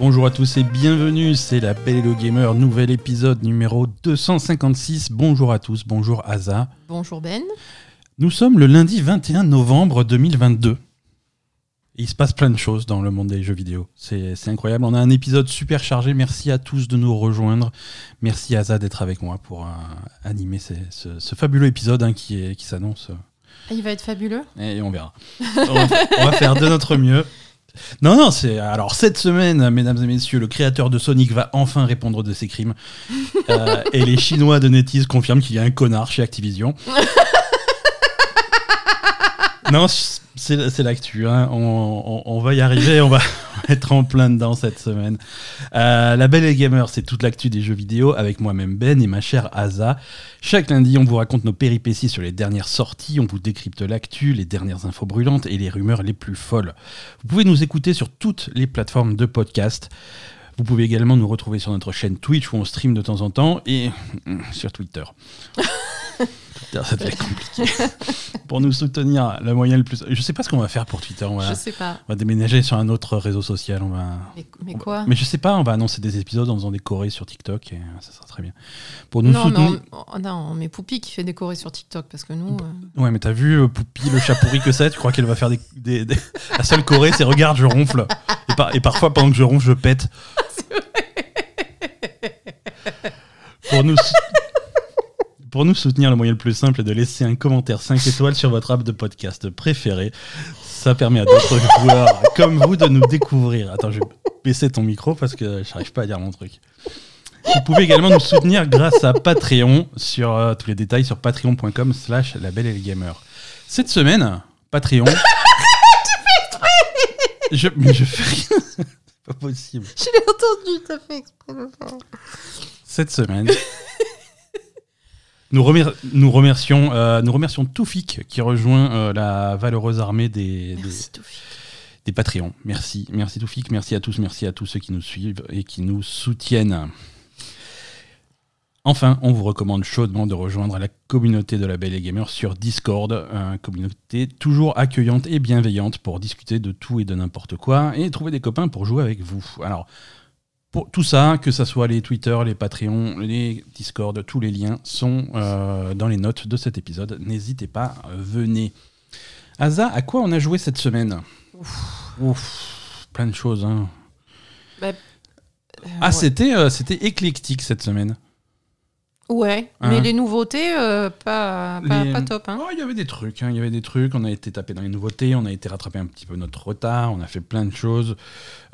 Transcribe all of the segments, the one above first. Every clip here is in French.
Bonjour à tous et bienvenue, c'est la Belle et le Gamer, nouvel épisode numéro 256. Bonjour à tous, bonjour Aza. Bonjour Ben. Nous sommes le lundi 21 novembre 2022. il se passe plein de choses dans le monde des jeux vidéo. C'est incroyable. On a un épisode super chargé. Merci à tous de nous rejoindre. Merci Aza d'être avec moi pour euh, animer ces- ce, ce fabuleux épisode hein, qui, est- qui s'annonce. Ah, Il va être fabuleux. et on verra. on, va, on va faire de notre mieux. Non, non, c'est. Alors, cette semaine, mesdames et messieurs, le créateur de Sonic va enfin répondre de ses crimes. Euh, et les Chinois de NetEase confirment qu'il y a un connard chez Activision. non, c'est l'actu. hein. On, va y arriver. On va être en plein dedans cette semaine. Euh, la Belle et Gamer, c'est toute l'actu des jeux vidéo avec moi-même Ben et ma chère Asa. Chaque lundi, on vous raconte nos péripéties sur les dernières sorties, on vous décrypte l'actu, les dernières infos brûlantes et les rumeurs les plus folles. Vous pouvez nous écouter sur toutes les plateformes de podcast. Vous pouvez également nous retrouver sur notre chaîne Twitch où on stream de temps en temps et hum, sur Twitter. Twitter, ça devient compliqué. pour nous soutenir, le moyen le plus. Je sais pas ce qu'on va faire pour Twitter. On va, Je sais pas. on va déménager sur un autre réseau social. On va. Mais, mais on va- quoi? Mais je sais pas, on va annoncer des épisodes en faisant des chorés sur TikTok et euh, ça sera très bien. Pour nous Non, mais soutenir. on, oh, non, on met Poupie qui fait des chorés sur TikTok parce que nous. euh, Ouais, mais t'as vu euh, Poupie, le chat pourri que c'est Tu crois qu'elle va faire des, des- des- La seule choré, c'est regarde, je ronfle. Et, par- et parfois, pendant que je ronfle, je pète. Pour nous, pour nous soutenir, le moyen le plus simple est de laisser un commentaire 5 étoiles sur votre app de podcast préféré. Ça permet à d'autres joueurs comme vous de nous découvrir. Attends, je vais baisser ton micro parce que j'arrive pas à dire mon truc. Vous pouvez également nous soutenir grâce à Patreon sur euh, tous les détails sur patreon.com slash la belle et les gamers. Cette semaine, Patreon. je, mais je fais rien. C'est pas possible. Je l'ai entendu, t'as fait exprès. Cette semaine. Nous, remer- nous remercions, euh, nous remercions Toufik qui rejoint euh, la valeureuse armée Merci, des Patreons. Merci, merci Toufik, merci à tous, merci à tous ceux qui nous suivent et qui nous soutiennent. Enfin, on vous recommande chaudement de rejoindre la communauté de la Belle et Gamer sur Discord, une communauté toujours accueillante et bienveillante pour discuter de tout et de n'importe quoi et trouver des copains pour jouer avec vous. Alors, pour tout ça, que ce soit les Twitter, les Patreons, les Discord, tous les liens sont euh, dans les notes de cet épisode. N'hésitez pas, euh, venez. Asa, à quoi on a joué cette semaine? Ouf, plein de choses. hein. Euh, Ah, ouais. c'était euh, c'était éclectique cette semaine. Ouais, Hein. mais les nouveautés, euh, pas, pas, Les- pas top. Hein. Oh, il y avait des trucs, hein, il y avait des trucs. On a été tapé dans les nouveautés, on a été rattrapé un petit peu notre retard, on a fait plein de choses.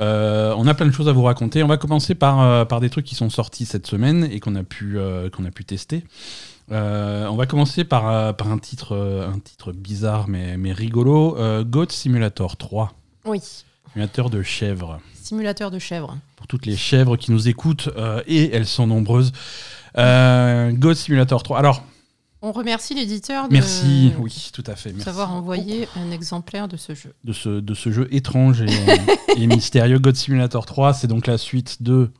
Euh, on a plein de choses à vous raconter. On va commencer par, euh, par des trucs qui sont sortis cette semaine et qu'on a pu qu'on a pu tester. On va commencer par, par un titre un titre bizarre mais, mais rigolo. Goat Simulator 3, Oui, simulateur de chèvres. simulateur de chèvre. pour toutes les chèvres qui nous écoutent, et elles sont nombreuses. Euh, Goat Simulator 3. Alors, On remercie l'éditeur de merci, oui, tout à fait. Merci savoir envoyer un exemplaire de ce jeu. de ce, de ce jeu étrange et, et mystérieux. God Simulator 3, c'est donc la suite de.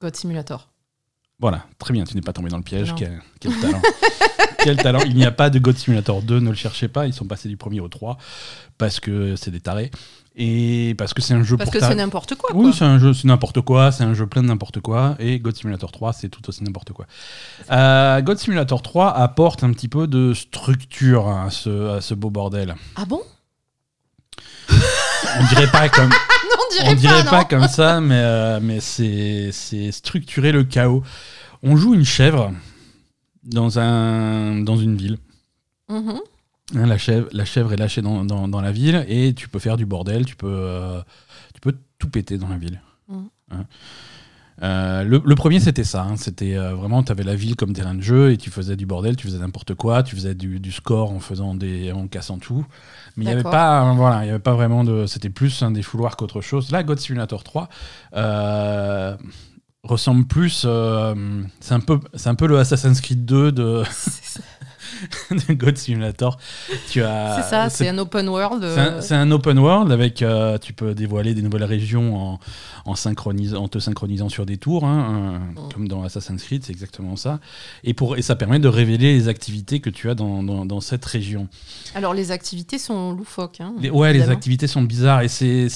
God Simulator. Voilà, très bien, tu n'es pas tombé dans le piège. Quel talent. quel talent. Il n'y a pas de God Simulator 2, ne le cherchez pas. Ils sont passés du premier au 3 parce que c'est des tarés. Et parce que c'est un jeu Parce pour que ta- c'est n'importe quoi. Oui, c'est un jeu, c'est n'importe quoi, c'est un jeu plein de n'importe quoi, et God Simulator 3, c'est tout aussi n'importe quoi. Euh, God Simulator 3 apporte un petit peu de structure à ce, à ce beau bordel. Ah bon? On dirait pas comme, Non, on dirait on dirait pas, comme ça, mais, euh, mais c'est, c'est structurer le chaos. On joue une chèvre dans, un, dans une ville. Mhm. Hein, la, chèvre, la chèvre est lâchée dans, dans- dans la ville et tu peux faire du bordel, tu peux, euh, tu peux tout péter dans la ville. Mhm. Hein. Euh, le, le premier, c'était ça. hein, c'était euh, vraiment, tu avais la ville comme terrain de jeu et tu faisais du bordel, tu faisais n'importe quoi, tu faisais du, du score en faisant des, en cassant tout. Mais il n'y avait pas, voilà, il y avait pas vraiment de. C'était plus un défouloir qu'autre chose. Là, God Simulator 3 euh, ressemble plus. c'est un peu, c'est un peu le Assassin's Creed 2 de, de God Simulator. Tu as. c'est ça, c'est un open world. c'est un, euh, c'est un open world avec euh, tu peux dévoiler des nouvelles régions en, en, synchronisant, en te synchronisant sur des tours, hein, euh, Mm. comme dans Assassin's Creed, c'est exactement ça. Et, pour, et ça permet de révéler les activités que tu as dans, dans, dans cette région. Alors les activités sont loufoques. hein, Les, ouais, les activités sont bizarres et c'est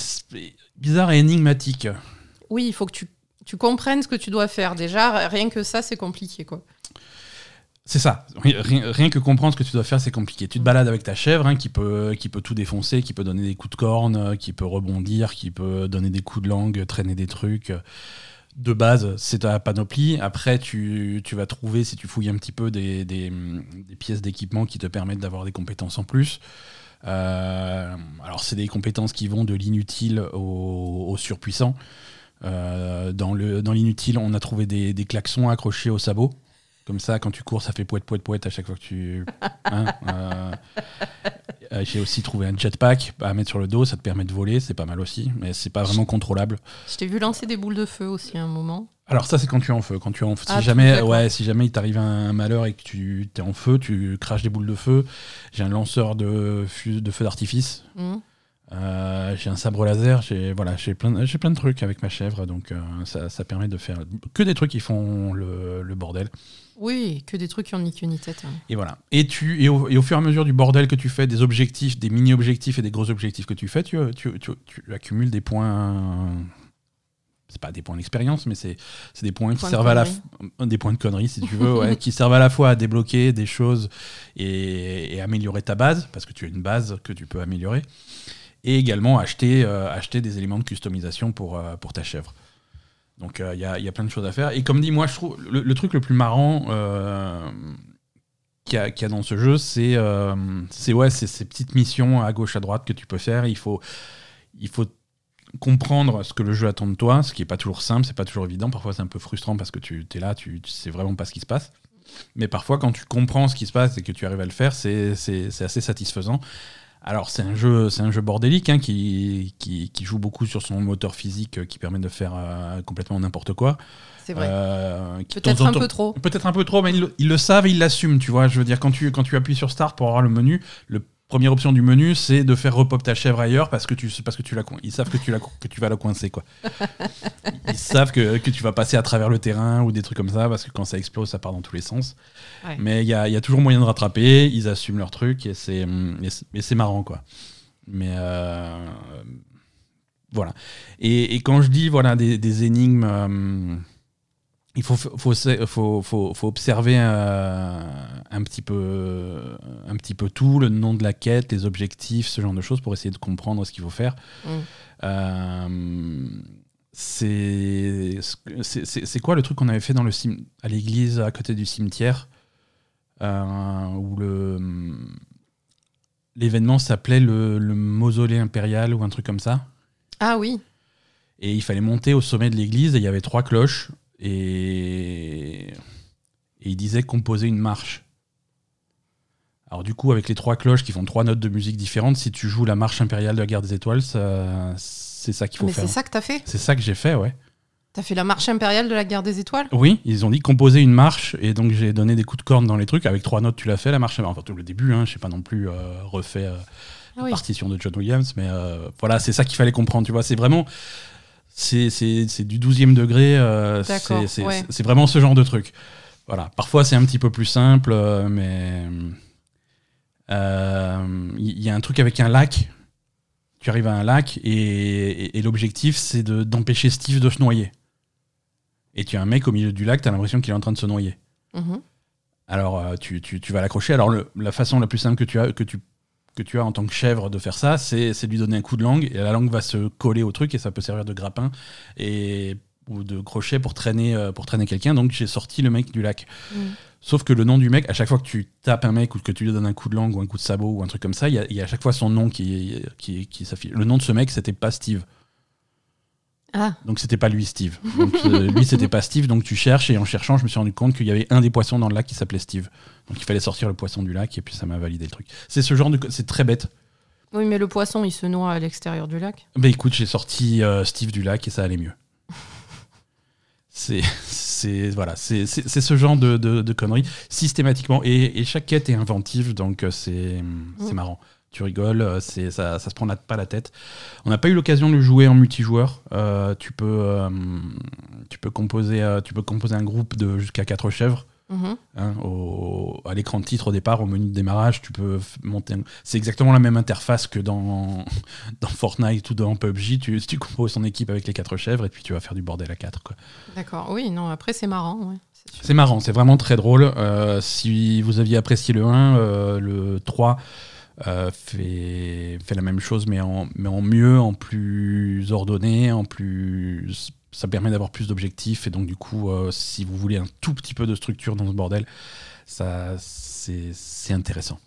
bizarre et énigmatique. Oui, il faut que tu, tu comprennes ce que tu dois faire. Déjà, rien que ça, c'est compliqué, quoi. C'est ça. Rien, que comprendre ce que tu dois faire, c'est compliqué. Tu te balades avec ta chèvre hein, qui, peut, qui peut tout défoncer, qui peut donner des coups de corne, euh, qui peut rebondir, qui peut donner des coups de langue, traîner des trucs. De base, c'est ta panoplie. Après, tu, vas trouver, si tu fouilles un petit peu, des, pièces d'équipement qui te permettent d'avoir des compétences en plus. Euh, alors, c'est des compétences qui vont de l'inutile au, surpuissant. Euh, dans le- dans l'inutile, on a trouvé des, des klaxons accrochés au sabot. Comme ça, quand tu cours, ça fait poète, poète, poète à chaque fois que tu. hein, euh, euh, J'ai aussi trouvé un jetpack à mettre sur le dos, ça te permet de voler, c'est pas mal aussi, mais c'est pas vraiment contrôlable. Je t'ai vu lancer des boules de feu aussi à un moment. Alors ça c'est quand tu es en feu. Quand tu es en feu. Ah, si jamais, d'accord. ouais, si jamais il t'arrive un malheur et que tu es en feu, tu craches des boules de feu. J'ai un lanceur de, fus- de feu d'artifice. Mhm. Euh, j'ai un sabre laser. J'ai voilà, j'ai plein, j'ai plein de trucs avec ma chèvre, donc euh, ça, ça permet de faire que des trucs qui font le, le bordel. Oui, que des trucs qui ont ni queue ni tête. hein. Et voilà. Et, tu, et, au, et au fur et à mesure du bordel que tu fais, des objectifs, des mini-objectifs et des gros objectifs que tu fais, tu, tu, tu- tu accumules des points. C'est pas des points d'expérience, mais c'est des points qui Points servent à la f- des points de conneries si tu veux, ouais, qui servent à la fois à débloquer des choses et, et améliorer ta base parce que tu as une base que tu peux améliorer, et également acheter euh, acheter des éléments de customisation pour euh, pour ta chèvre. Donc euh, il y, a, y a plein de choses à faire. Et comme dit, moi je trouve le, truc le plus marrant euh, qu'il y, a- dans ce jeu, c'est euh, ouais, ces petites missions à gauche à droite que tu peux faire. Il faut il faut comprendre ce que le jeu attend de toi, ce qui est pas toujours simple, c'est pas toujours évident. Parfois c'est un peu frustrant parce que tu es là, tu, tu sais vraiment pas ce qui se passe. Mais parfois quand tu comprends ce qui se passe et que tu arrives à le faire, c'est assez satisfaisant. Alors c'est un jeu, c'est un jeu bordélique hein, qui, qui, qui joue beaucoup sur son moteur physique euh, qui permet de faire euh, complètement n'importe quoi. C'est vrai. Euh, Peut-être un peu trop. Peut-être un peu trop, mais ils, le- ils le savent et ils l'assument, tu vois. Je veux dire, quand tu, quand tu appuies sur Start pour avoir le menu, le première option du menu, c'est de faire repop ta chèvre ailleurs parce que tu, parce que tu la, ils savent que tu, la, que tu vas la coincer, quoi. Ils savent que, que tu vas passer à travers le terrain ou des trucs comme ça parce que quand ça explose, ça part dans tous les sens. Ouais. Mais il y a, il y a toujours moyen de rattraper, ils assument leur truc et c'est, et c'est- et c'est marrant, quoi. Mais euh, voilà. Et, et quand je dis voilà des, des énigmes, euh, il faut, faut, faut, faut, faut observer un, petit peu, un petit peu tout, le nom de la quête, les objectifs, ce genre de choses pour essayer de comprendre ce qu'il faut faire. Mm. Euh, c'est quoi le truc qu'on avait fait dans le à l'église à côté du cimetière euh, où le l'événement s'appelait le, le mausolée impérial ou un truc comme ça? Ah oui. et il fallait monter au sommet de l'église et il y avait trois cloches et, et il disait composer une marche. Alors du coup avec les trois cloches qui font trois notes de musique différentes, si tu joues la marche impériale de la guerre des étoiles, c'est ça qu'il faut Mais faire. c'est ça que t'as fait C'est ça que j'ai fait, ouais. T'as fait la marche impériale de la guerre des étoiles? Oui, ils ont dit composer une marche et donc j'ai donné des coups de corne dans les trucs. Avec trois notes, tu l'as fait la marche. Enfin, tout le début, hein, je sais pas non plus euh, refait euh, Ah la oui. partition de John Williams, mais euh, voilà, c'est ça qu'il fallait comprendre. Tu vois, c'est vraiment. C'est du 12e degré. euh, c'est ouais. vraiment ce genre de truc. Voilà. Parfois, c'est un petit peu plus simple, euh, mais. euh, Il y, a un truc avec un lac. Tu arrives à un lac et, et- et l'objectif, c'est de- d'empêcher Steve de se noyer. Et tu as un mec au milieu du lac, tu as l'impression qu'il est en train de se noyer. Mhm. Alors, euh, tu, tu- tu vas l'accrocher. Alors, le- la façon la plus simple que tu as, que tu, que tu as en tant que chèvre de faire ça, c'est lui donner un coup de langue. Et la langue va se coller au truc et ça peut servir de grappin et, ou de crochet pour traîner, euh, pour traîner quelqu'un. Donc, j'ai sorti le mec du lac. Mhm. Sauf que le nom du mec, à chaque fois que tu tapes un mec ou que tu lui donnes un coup de langue ou un coup de sabot ou un truc comme ça, il y a, il y a à chaque fois son nom qui, qui, qui s'affiche. Le nom de ce mec, c'était pas Steve. Ah, Donc c'était pas lui Steve. Donc euh, lui c'était pas Steve. Donc tu cherches et en cherchant je me suis rendu compte qu'il y avait un des poissons dans le lac qui s'appelait Steve. Donc il fallait sortir le poisson du lac et puis ça m'a validé le truc. C'est ce genre de c'est très bête. oui, mais le poisson, il se noie à l'extérieur du lac. Mais écoute j'ai sorti euh, Steve du lac et ça allait mieux. C'est c'est voilà c'est ce genre de, de, de conneries systématiquement et, et chaque quête est inventive donc euh, c'est c'est Mm. marrant. Tu rigoles, euh, c'est ça, ça se prend la- pas la tête. On n'a pas eu l'occasion de jouer en multijoueur. Euh, tu peux, euh, tu peux composer, euh, tu peux composer un groupe de jusqu'à quatre chèvres. Mhm. hein, au- à l'écran de titre au départ, au menu de démarrage, tu peux monter. un- C'est exactement la même interface que dans, dans Fortnite ou dans PUBG. Tu, tu composes ton équipe avec les quatre chèvres et puis tu vas faire du bordel à quatre. D'accord. Oui, non, après, c'est marrant. ouais, c'est marrant, c'est vraiment très drôle. Euh, si vous aviez apprécié le 1, euh, le 3 euh, fait, la même chose, mais en, mieux, en plus ordonné, en plus. Ça permet d'avoir plus d'objectifs, et donc du coup, euh, si vous voulez un tout petit peu de structure dans ce bordel, ça, c'est intéressant.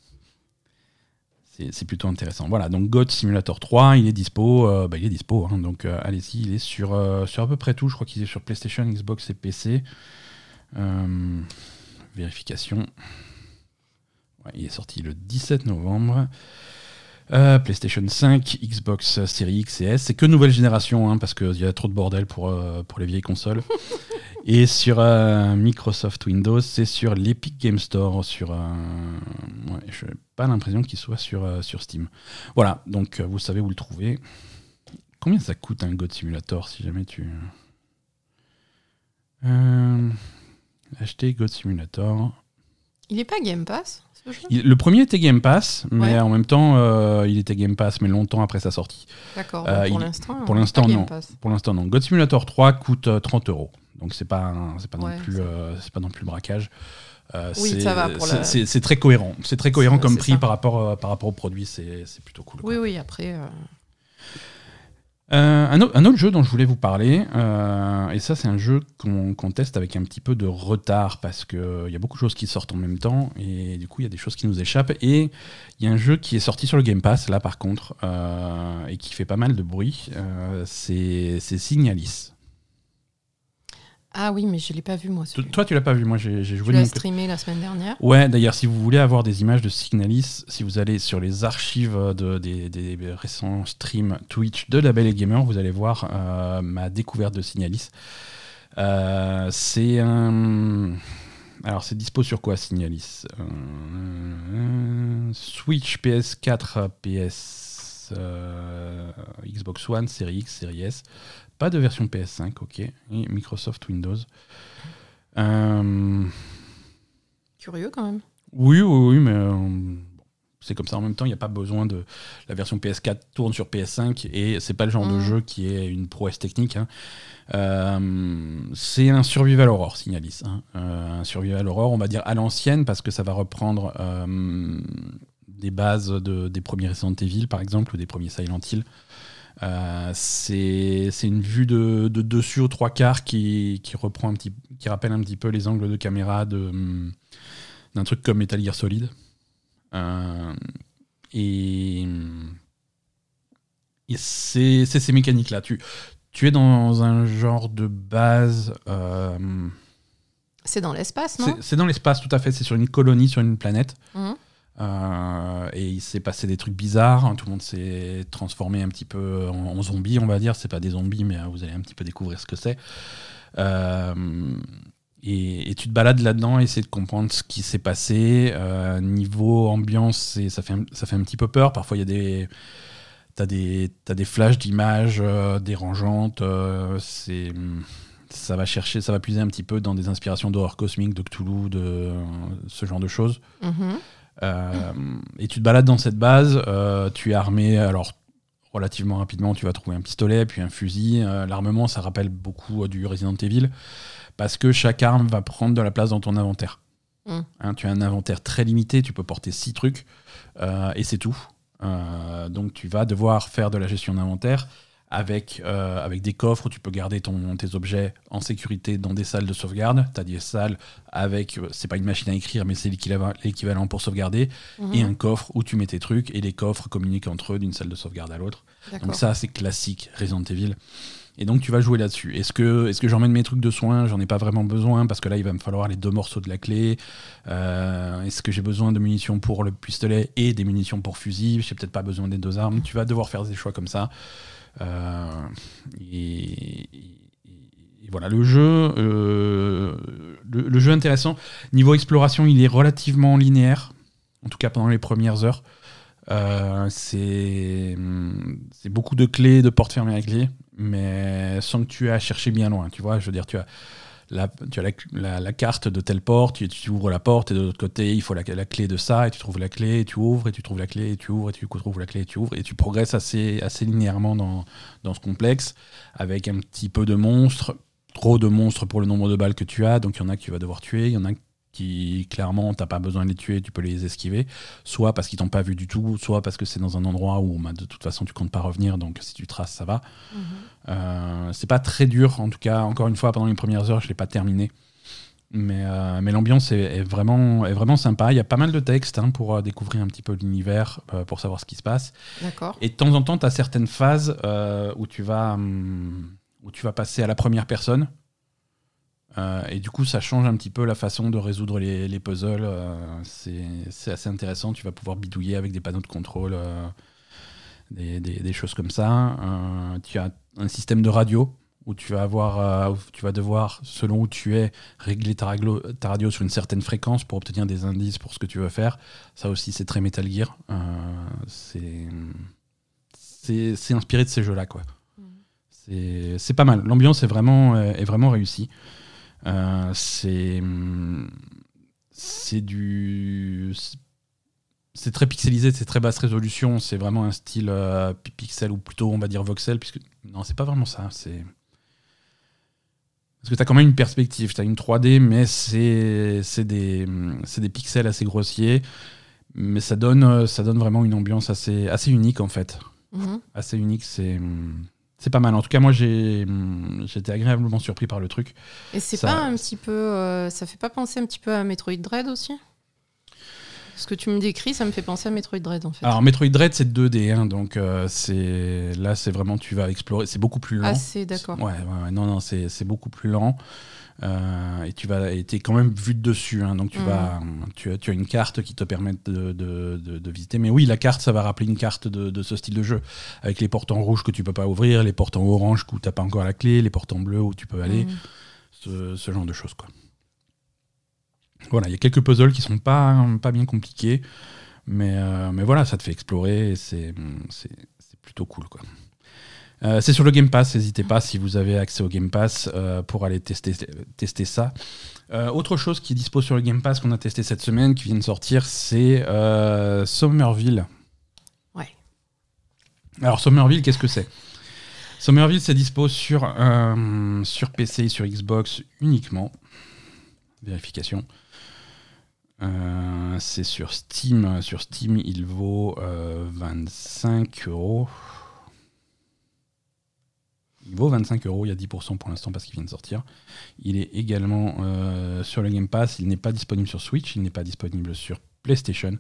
C'est plutôt intéressant. Voilà, donc God Simulator 3, il est dispo. euh, bah, il est dispo, hein, donc allez-y, il est sur, sur à peu près tout. Je crois qu'il est sur PlayStation, Xbox et PC. Vérification. Ouais, il est sorti le 17 novembre. Euh, PlayStation 5, Xbox Series X et S. C'est que nouvelle génération, hein, parce qu'il y a trop de bordel pour, euh, pour les vieilles consoles. et sur euh, Microsoft Windows, c'est sur l'Epic Game Store. Sur, ouais, je n'ai pas l'impression qu'il soit sur, sur Steam. Voilà, donc vous savez où le trouver. Combien ça coûte un God Simulator si jamais tu. Acheter God Simulator? Il est pas Game Pass, Il- le premier était Game Pass, mais Ouais. en même temps, euh, il était Game Pass, mais longtemps après sa sortie. D'accord. Euh, pour l'instant, pour l'instant, non. Pour l'instant, non. God Simulator 3 coûte euh, 30 euros. Donc c'est pas, c'est pas, Ouais, euh, pas non plus braquage. Euh, Oui, ça va pour c'est- la- très cohérent. C'est très cohérent comme prix ça. par rapport, euh, par rapport au produit. C'est plutôt cool. quoi. Oui, oui, après. Euh, Euh, un, au- un autre jeu dont je voulais vous parler, euh, et ça c'est un jeu qu'on teste avec un petit peu de retard parce qu'il y a beaucoup de choses qui sortent en même temps et du coup il y a des choses qui nous échappent. Et il y a un jeu qui est sorti sur le Game Pass là par contre euh, et qui fait pas mal de bruit, euh, c'est Signalis. Ah oui, mais je l'ai pas vu moi. T-. Toi tu l'as pas vu, moi j'ai Tu joué de l'as streamé la semaine dernière. Ouais, d'ailleurs, si vous voulez avoir des images de Signalis, si vous allez sur les archives de, des, des récents streams Twitch de La Belle et Gamer, vous allez voir euh, ma découverte de Signalis. Euh, c'est un. Alors, c'est dispo sur quoi, Signalis? Euh, Switch, PS4, PS, Xbox One, Série X, Série S. Pas de version PS5, ok. Et Microsoft Windows. Euh, Curieux quand même. oui, oui, oui, mais euh, c'est comme ça. En même temps, il n'y a pas besoin de. La version PS4 tourne sur PS5 et c'est pas le genre de Mhm. jeu qui est une prouesse technique. hein. Euh, c'est un survival horror, Signalis. hein. Un survival horror, on va dire à l'ancienne, parce que ça va reprendre des bases de, des premiers Resident Evil, par exemple, ou des premiers Silent Hill. Euh, c'est une vue de, de dessus aux trois quarts qui, qui reprend un petit, qui rappelle un petit peu les angles de caméra de, hum, d'un truc comme Metal Gear Solid. Euh, et et c'est ces mécaniques-là. Tu, tu es dans un genre de base. euh, C'est dans l'espace, non? c'est dans l'espace, tout à fait. C'est sur une colonie, sur une planète. Mhm. Euh, et il s'est passé des trucs bizarres. Tout le monde s'est transformé un petit peu en, en zombie, on va dire. C'est pas des zombies, mais euh, vous allez un petit peu découvrir ce que c'est. Euh, et, tu te balades là-dedans essayer de comprendre ce qui s'est passé. Niveau ambiance, ça fait, ça fait un petit peu peur. Parfois, il y a des. T'as des, t'as des flashs d'images dérangeantes. c'est, ça va chercher, ça va puiser un petit peu dans des inspirations d'horreur cosmique, de Cthulhu, de ce genre de choses. Mhm. Euh, et tu te balades dans cette base, euh, tu es armé, alors relativement rapidement, tu vas trouver un pistolet, puis un fusil. Euh, L'armement, ça rappelle beaucoup du Resident Evil, parce que chaque arme va prendre de la place dans ton inventaire. Mm. Hein, tu as un inventaire très limité, tu peux porter six trucs, euh, et c'est tout. Euh, donc tu vas devoir faire de la gestion d'inventaire avec, euh, avec des coffres où tu peux garder ton, tes objets en sécurité dans des salles de sauvegarde. Tu as des salles avec, euh, c'est pas une machine à écrire, mais c'est l'équivalent pour sauvegarder, Mhm. et un coffre où tu mets tes trucs, et les coffres communiquent entre eux d'une salle de sauvegarde à l'autre. Donc ça, c'est classique Resident Evil. Et donc tu vas jouer là-dessus. Est-ce que, est que j'emmène mes trucs de soins? J'en ai pas vraiment besoin parce que là, il va me falloir les deux morceaux de la clé. Euh, Est-ce que j'ai besoin de munitions pour le pistolet et des munitions pour fusil? J'ai peut-être pas besoin des deux armes. Tu vas devoir faire des choix comme ça. Euh, et, voilà, le jeu, euh, le, jeu intéressant. Niveau exploration, il est relativement linéaire, en tout cas pendant les premières heures. Euh, c'est c'est beaucoup de clés, de portes fermées à clé, mais sans que tu aies à chercher bien loin. Tu vois, je veux dire, tu as la, tu as la, carte de telle porte, tu, ouvres la porte et de l'autre côté, il faut la, clé de ça, et tu trouves la clé, et tu ouvres, et tu trouves la clé, et tu ouvres, et tu trouves la clé, et tu ouvres, et tu progresses assez, assez linéairement dans, dans ce complexe, avec un petit peu de monstres, trop de monstres pour le nombre de balles que tu as, donc il y en a que tu vas devoir tuer, il y en a qui, clairement, t'as pas besoin de les tuer, tu peux les esquiver, soit parce qu'ils t'ont pas vu du tout, soit parce que c'est dans un endroit où bah, de toute façon tu comptes pas revenir, donc si tu traces, ça va. Mhm. Euh, c'est pas très dur, en tout cas, encore une fois, pendant les premières heures, je l'ai pas terminé. Mais, euh, mais l'ambiance est, est vraiment, est vraiment sympa. Il y a pas mal de textes hein, pour euh, découvrir un petit peu l'univers, pour savoir ce qui se passe. Et de temps en temps, tu as certaines phases où, tu vas, hum, où tu vas passer à la première personne. Euh, et du coup, ça change un petit peu la façon de résoudre les, les puzzles. euh, c'est assez intéressant. Tu vas pouvoir bidouiller avec des panneaux de contrôle, euh, des, des- des choses comme ça. Euh, tu as un système de radio où tu vas, avoir, où tu vas devoir, selon où tu es, régler ta, raglo- ta radio sur une certaine fréquence pour obtenir des indices pour ce que tu veux faire. Ça aussi, c'est très Metal Gear. C'est inspiré de ces jeux-là, quoi. Mhm. C'est pas mal. L'ambiance est vraiment, est vraiment réussie. Euh, c'est c'est du c'est très pixelisé, c'est très basse résolution, c'est vraiment un style euh, pi- pixel ou plutôt on va dire voxel puisque non, c'est pas vraiment ça, c'est parce que tu as quand même une perspective, tu as une 3D mais c'est des des pixels assez grossiers mais ça donne euh, ça donne vraiment une ambiance assez assez unique en fait Mhm. assez unique. C'est c'est pas mal. En tout cas, moi, j'ai j'ai été agréablement surpris par le truc. Et c'est Ça- pas un petit peu. euh, ça fait pas penser un petit peu à Metroid Dread aussi? Ce que tu me décris, ça me fait penser à Metroid Dread en fait. Alors, Metroid Dread, c'est 2D, hein, donc euh, c'est là, c'est vraiment tu vas explorer. C'est beaucoup plus lent. ah, c'est d'accord. Ouais, ouais, ouais, non, non, c'est c'est beaucoup plus lent. Euh, et tu vas, t'es quand même vu de dessus, hein, donc tu vas, tu as, tu as une carte qui te permet de, de, de- de visiter. Mais oui, la carte, ça va rappeler une carte de, ce style de jeu, avec les portes en rouge que tu peux pas ouvrir, les portes en orange où t'as pas encore la clé, les portes en bleu où tu peux aller. Mhm. ce, ce genre de choses. Quoi. Voilà, il y a quelques puzzles qui sont pas, pas bien compliqués, mais, euh, mais voilà, ça te fait explorer et c'est c'est- c'est plutôt cool. Quoi. Euh, c'est sur le Game Pass, n'hésitez pas si vous avez accès au Game Pass euh, pour aller tester, tester ça. Euh, autre chose qui est dispo sur le Game Pass qu'on a testé cette semaine, qui vient de sortir, c'est Somerville. Ouais. Alors Somerville, qu'est-ce que c'est? Somerville, c'est dispo sur, sur PC et sur Xbox uniquement. Vérification. C'est sur Steam. Sur Steam, il vaut euh, 25 euros. Il vaut 25 euros, il y a 10% pour l'instant parce qu'il vient de sortir. Il est également euh, sur le Game Pass, il n'est pas disponible sur Switch, il n'est pas disponible sur PlayStation.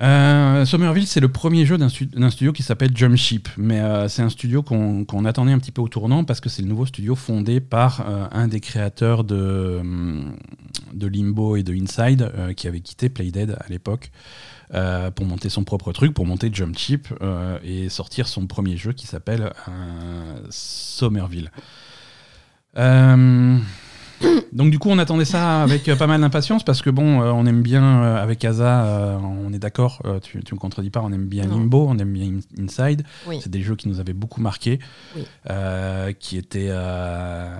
Euh, Somerville, c'est le premier jeu d'un stu- d'un studio qui s'appelle Jump Ship, mais euh, c'est un studio qu'on attendait un petit peu au tournant parce que c'est le nouveau studio fondé par un des créateurs de, hum, de Limbo et de Inside, qui avait quitté Playdead à l'époque euh, pour monter son propre truc, pour monter Jump Ship euh, et sortir son premier jeu qui s'appelle euh, Somerville. Donc du coup, on attendait ça avec euh, pas mal d'impatience parce que bon, euh, on aime bien euh, avec Asa, on est d'accord, tu, tu me contredis pas, on aime bien Non. Limbo, on aime bien In- Inside. Oui. C'est des jeux qui nous avaient beaucoup marqué, Oui. qui étaient, euh,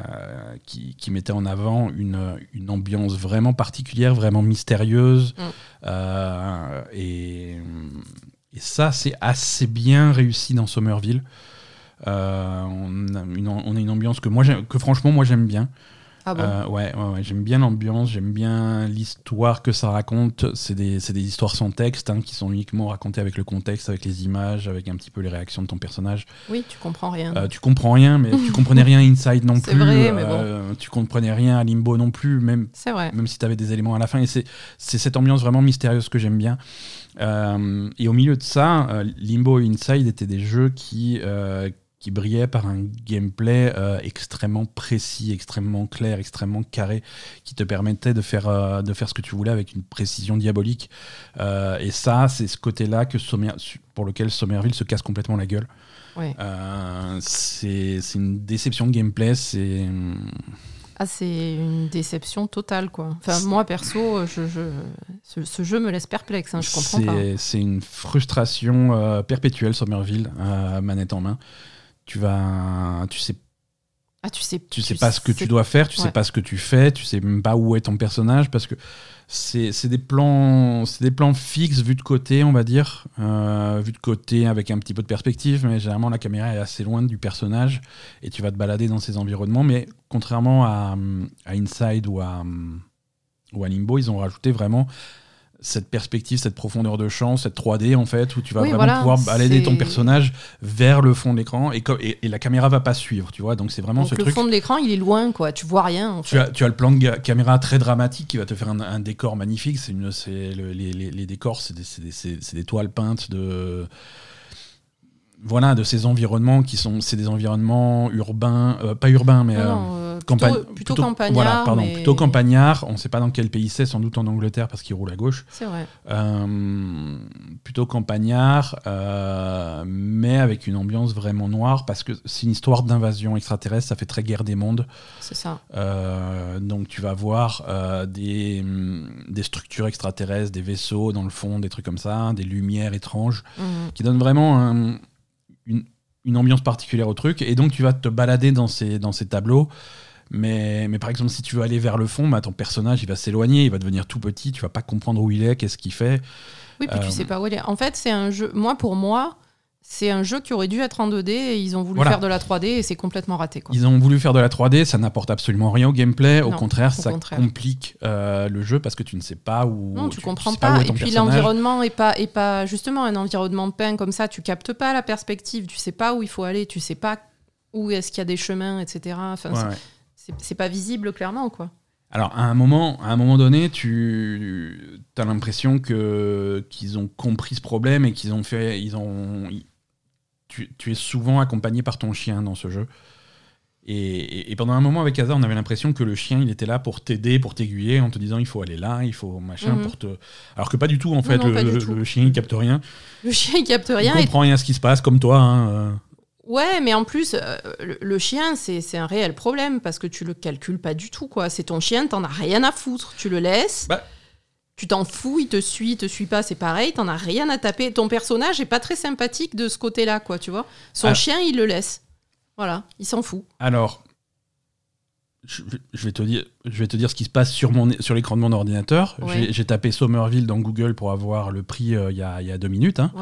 qui, qui mettaient en avant une, une ambiance vraiment particulière, vraiment mystérieuse, Mm. Euh, et, et ça, c'est assez bien réussi dans Somerville. Euh, on, a une, on a une ambiance que moi, j'aime- que franchement, moi j'aime bien. Ah bon Euh, ouais, ouais, ouais, j'aime bien l'ambiance, j'aime bien l'histoire que ça raconte. C'est des, des histoires sans texte hein, qui sont uniquement racontées avec le contexte, avec les images, avec un petit peu les réactions de ton personnage. Oui, tu comprends rien. Euh, tu comprends rien, mais tu comprenais rien Inside non C'est plus. vrai, mais bon. Euh, Tu comprenais rien à Limbo non plus, même vrai. même si tu avais des éléments à la fin. Et c'est c'est cette ambiance vraiment mystérieuse que j'aime bien. Et au milieu de ça, Limbo et Inside étaient des jeux qui, qui brillaient par un gameplay euh, extrêmement précis, extrêmement clair, extrêmement carré, qui te permettait de faire, euh, de faire ce que tu voulais avec une précision diabolique. Euh, et ça, c'est ce côté-là que Sommer- pour lequel Somerville se casse complètement la gueule. Ouais. C'est une déception de gameplay. C'est Ah, c'est une déception totale, quoi. Enfin, moi, perso, je, je- ce, ce jeu me laisse perplexe, hein, je comprends pas. C'est- C'est une frustration euh, perpétuelle, Somerville, euh, manette en main. Tu vas, tu sais, Ah, tu sais, tu sais pas ce que tu dois faire, tu sais pas ce que tu fais, tu sais même pas où est ton personnage parce que c'est des plans c'est des plans fixes vus de côté on va dire euh, vus de côté avec un petit peu de perspective mais généralement la caméra est assez loin du personnage et tu vas te balader dans ces environnements mais contrairement à, à Inside ou à, ou à Limbo ils ont rajouté vraiment cette perspective, cette profondeur de champ, cette 3D en fait, où tu vas vraiment pouvoir balader ton personnage vers le fond de l'écran et, et, la caméra va pas suivre, tu vois. Donc c'est vraiment ce le truc. Le fond de l'écran, il est loin, quoi. Tu vois rien. tu, as, tu as le plan de caméra très dramatique qui va te faire un, décor magnifique. C'est les, les, les, décors, c'est des, des, toiles peintes de voilà, de ces environnements qui sont, c'est des environnements urbains, euh, pas urbains, mais euh, euh, plutôt, plutôt, campagnards. Voilà, pardon, plutôt campagnards. On ne sait pas dans quel pays c'est, sans doute en Angleterre parce qu'il roule à gauche. C'est vrai. plutôt campagnard, mais avec une ambiance vraiment noire parce que c'est une histoire d'invasion extraterrestre. Ça fait très guerre des mondes. C'est ça. donc tu vas voir des, des structures extraterrestres, des vaisseaux dans le fond, des trucs comme ça, des lumières étranges, mhm. qui donnent vraiment un une, ambiance particulière au truc. Et donc, tu vas te balader dans ces, dans ces tableaux. Mais, mais par exemple, si tu veux aller vers le fond, bah, ton personnage, il va s'éloigner, il va devenir tout petit, tu vas pas comprendre où il est, qu'est-ce qu'il fait. Oui, puis tu euh, sais pas où il est. En fait, c'est un jeu. Moi, pour moi, c'est un jeu qui aurait dû être en 2D et ils ont voulu faire de la 3D et c'est complètement raté. Quoi. Ils ont voulu faire de la 3D, ça n'apporte absolument rien au gameplay. au contraire, ça complique euh, le jeu parce que tu ne sais pas où. Non, tu, comprends pas. et puis l'environnement est pas, est pas justement un environnement peint comme ça. Tu captes pas la perspective, tu sais pas où il faut aller, tu sais pas où est-ce qu'il y a des chemins, etc. Enfin, c'est pas visible clairement, quoi. Alors, à un moment, à un moment donné, tu as l'impression que qu'ils ont compris ce problème et qu'ils ont fait, ils ont, tu, es souvent accompagné par ton chien dans ce jeu. Et, pendant un moment avec Asa, on avait l'impression que le chien, il était là pour t'aider, pour t'aiguiller, en te disant il faut aller là, il faut machin mhm. pour te. Alors que pas du tout en fait. le, chien il capte rien. Le chien il capte rien. Il comprend rien à ce qui se passe, comme toi. Hein, euh. Ouais, mais en plus, euh, le, chien, c'est un réel problème parce que tu le calcules pas du tout, quoi. C'est ton chien, t'en as rien à foutre. Tu le laisses. Bah, tu t'en fous, il te suit, il te suit pas, c'est pareil, t'en as rien à taper. Ton personnage est pas très sympathique de ce côté-là, quoi, tu vois. Son ah. chien, il le laisse. Voilà, il s'en fout. Alors, je, vais te dire, je vais te dire ce qui se passe sur, mon, sur l'écran de mon ordinateur. J'ai tapé Somerville dans Google pour avoir le prix euh, il y, a, deux minutes. Hein.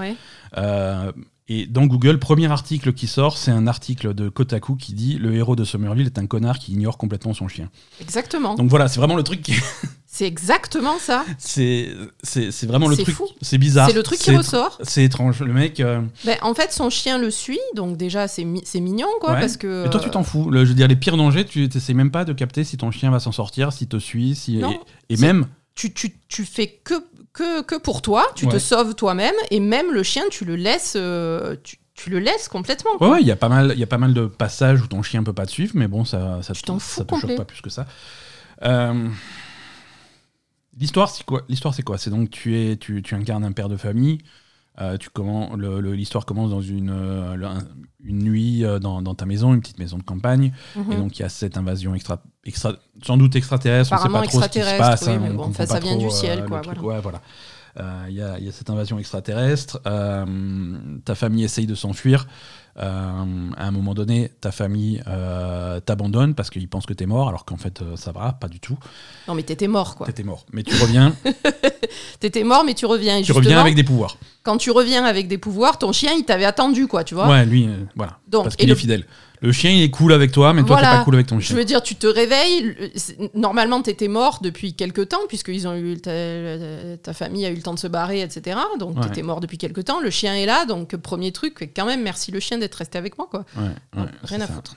Euh, et dans Google, premier article qui sort, c'est un article de Kotaku qui dit le héros de Somerville est un connard qui ignore complètement son chien. Exactement. Donc voilà, c'est vraiment le truc qui. C'est exactement ça. C'est vraiment le truc. C'est bizarre. C'est le truc qui ressort. C'est étrange. Le mec. Euh, ben, en fait, son chien le suit, donc déjà c'est mignon, quoi, parce que. Et toi, tu t'en fous. Le, je veux dire, les pires dangers, tu n'essaies même pas de capter si ton chien va s'en sortir, s'il te suit, si et, même. Tu, tu, tu, fais que, que, que pour toi, tu te sauves toi-même, et même le chien, tu le laisses. Euh, tu, tu le laisses complètement. Quoi. Ouais, il y a pas mal, y a pas mal de passages où ton chien peut pas te suivre, mais bon, ça, ça, te, ça te choque pas plus que ça. Euh, L'histoire, c'est quoi? L'histoire, c'est quoi? C'est donc tu es, tu, tu, incarnes un père de famille. Euh, tu l'histoire commence dans une, euh, une nuit euh, dans, dans, ta maison, une petite maison de campagne, mhm. et donc il y a cette invasion extra, extra sans doute extraterrestre. on sait pas trop ce qui se passe. Oui, hein, bon, ça vient du ciel, quoi. Voilà. Ouais, voilà. Il y, a cette invasion extraterrestre. ta famille essaye de s'enfuir. Euh, à un moment donné, ta famille euh, t'abandonne parce qu'ils pensent que t'es mort, alors qu'en fait, euh, ça va, pas du tout. Non, mais t'étais mort, quoi. T'étais mort, mais tu reviens. t'étais mort, mais tu reviens. tu reviens avec des pouvoirs. Quand tu reviens avec des pouvoirs, ton chien, il t'avait attendu, quoi, tu vois. Ouais, lui, voilà. Donc, parce qu'il est fidèle. Le chien, il est cool avec toi, mais toi, t'es pas cool avec ton chien. Je veux dire, tu te réveilles. Normalement, t'étais mort depuis quelques temps, puisqu'ils ont eu ta, famille a eu le temps de se barrer, etc. Donc, t'étais mort depuis quelques temps. Le chien est là, donc premier truc, quand même, merci le chien d'être resté avec moi, quoi. rien à foutre.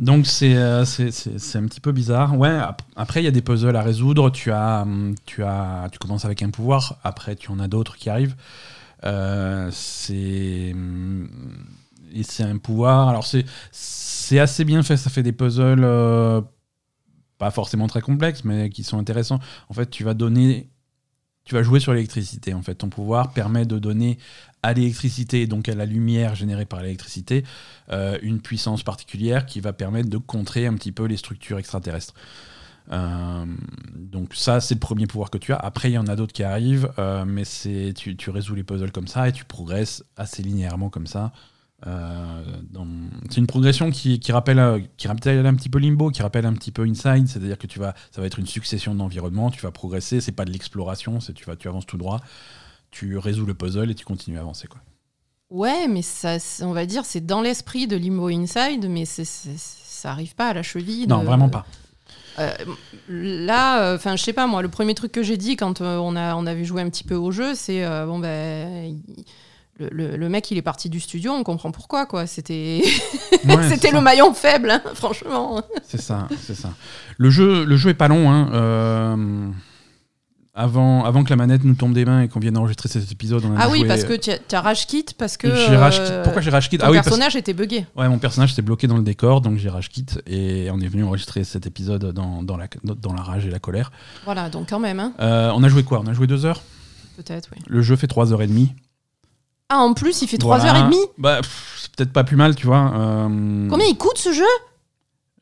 donc c'est un petit peu bizarre. Ouais. Après il y a des puzzles à résoudre. Tu as tu as tu commences avec un pouvoir. Après tu en as d'autres qui arrivent. Euh, c'est et c'est un pouvoir. Alors c'est assez bien fait, ça fait des puzzles euh, pas forcément très complexes, mais qui sont intéressants. En fait, tu vas donner, tu vas jouer sur l'électricité. En fait, ton pouvoir permet de donner à l'électricité, donc à la lumière générée par l'électricité, euh, une puissance particulière qui va permettre de contrer un petit peu les structures extraterrestres. Euh, donc ça, c'est le premier pouvoir que tu as. Après, il y en a d'autres qui arrivent, mais c'est tu, tu, résous les puzzles comme ça et tu progresses assez linéairement comme ça. C'est une progression qui, rappelle, qui rappelle un petit peu Limbo, qui rappelle un petit peu Inside, c'est-à-dire que tu vas, ça va être une succession d'environnements, tu vas progresser, c'est pas de l'exploration, c'est tu vas, tu avances tout droit, tu résous le puzzle et tu continues à avancer quoi. Ouais, mais ça, on va dire, c'est dans l'esprit de Limbo Inside, mais ça arrive pas à la cheville. Non, vraiment pas. Euh, là, euh, enfin, je sais pas moi, le premier truc que j'ai dit quand euh, on a on avait joué un petit peu au jeu, c'est bon ben. Le, mec, il est parti du studio, on comprend pourquoi, quoi. C'était, c'était le maillon faible, hein, franchement. C'est ça, c'est ça. Le jeu, le jeu est pas long. Hein avant, avant que la manette nous tombe des mains et qu'on vienne enregistrer cet épisode. On ah oui, parce que tu as, rage quit parce que. Euh, Pourquoi j'ai rage quit ah, oui, personnage était buggé. Ouais, mon personnage était bloqué dans le décor, donc j'ai rage quit et on est venu enregistrer cet épisode dans, dans, la, dans la rage et la colère. Voilà, donc quand même. Hein. Euh, on a joué quoi? On a joué deux heures? Peut-être, oui. Le jeu fait trois heures et demie. Ah, en plus, il fait trois heures et demie Bah, c'est peut-être pas plus mal, tu vois. Euh, Combien il coûte ce jeu?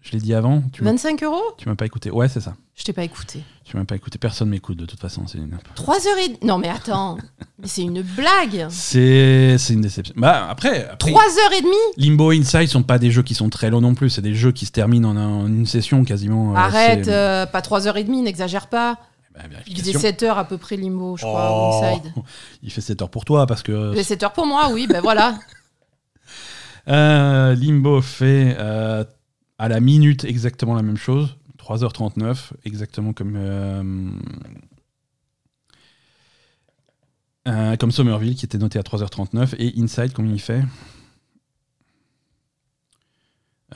Je l'ai dit avant. Tu 25 euros? Tu m'as pas écouté. Ouais, c'est ça. Je t'ai pas écouté. Tu m'as pas écouté. Personne m'écoute de toute façon. C'est une... 3 heures et... Non mais attends. mais c'est une blague. C'est une déception. Bah après, après 3 heures et demie? Limbo Inside sont pas des jeux qui sont très longs non plus. C'est des jeux qui se terminent en, une session quasiment. Euh, Arrête, euh, pas 3 heures et demie, n'exagère pas. Bah, il faisait 7 heures à peu près Limbo, je crois, oh. Inside. Il fait 7 heures pour toi parce que. Il fait 7 heures pour moi, oui, ben voilà. Euh, Limbo fait à la minute exactement la même chose. 3h39, exactement comme, euh, euh, comme Somerville qui était noté à 3h39. Et Inside, combien il fait?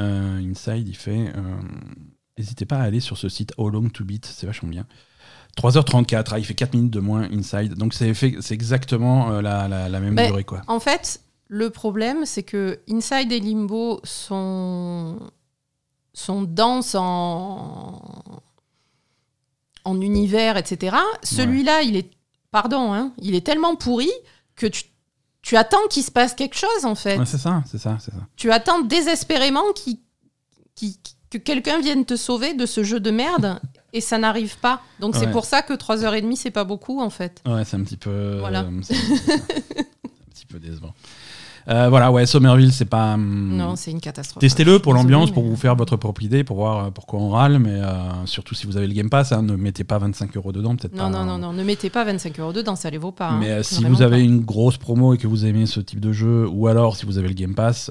Euh, Inside, il fait. N'hésitez pas à aller sur ce site How Long to Beat, c'est vachement bien. 3h34, ah, il fait 4 minutes de moins Inside. Donc c'est exactement la, la, même ben, durée. Quoi. En fait, le problème, c'est que Inside et Limbo sont sont denses en, en univers, etc. Celui-là, il est, pardon, hein, il est tellement pourri que tu, tu attends qu'il se passe quelque chose, en fait. c'est ça, c'est ça, c'est ça. Tu attends désespérément que quelqu'un vienne te sauver de ce jeu de merde et ça n'arrive pas. Donc c'est pour ça que 3h30, c'est pas beaucoup, en fait. Ouais, c'est un petit peu... Voilà. un petit peu décevant. Euh, voilà, ouais, Somerville, c'est pas. Hum, non, c'est une catastrophe. Testez-le pour l'ambiance, pour vous faire votre propre idée, pour voir euh, pourquoi on râle, mais euh, surtout si vous avez le Game Pass, hein, ne mettez pas 25 euros dedans, peut-être non, Non, non, non, ne mettez pas 25 euros dedans, ça les vaut pas. Mais hein, si vous avez une grosse promo et que vous aimez ce type de jeu, ou alors si vous avez le Game Pass,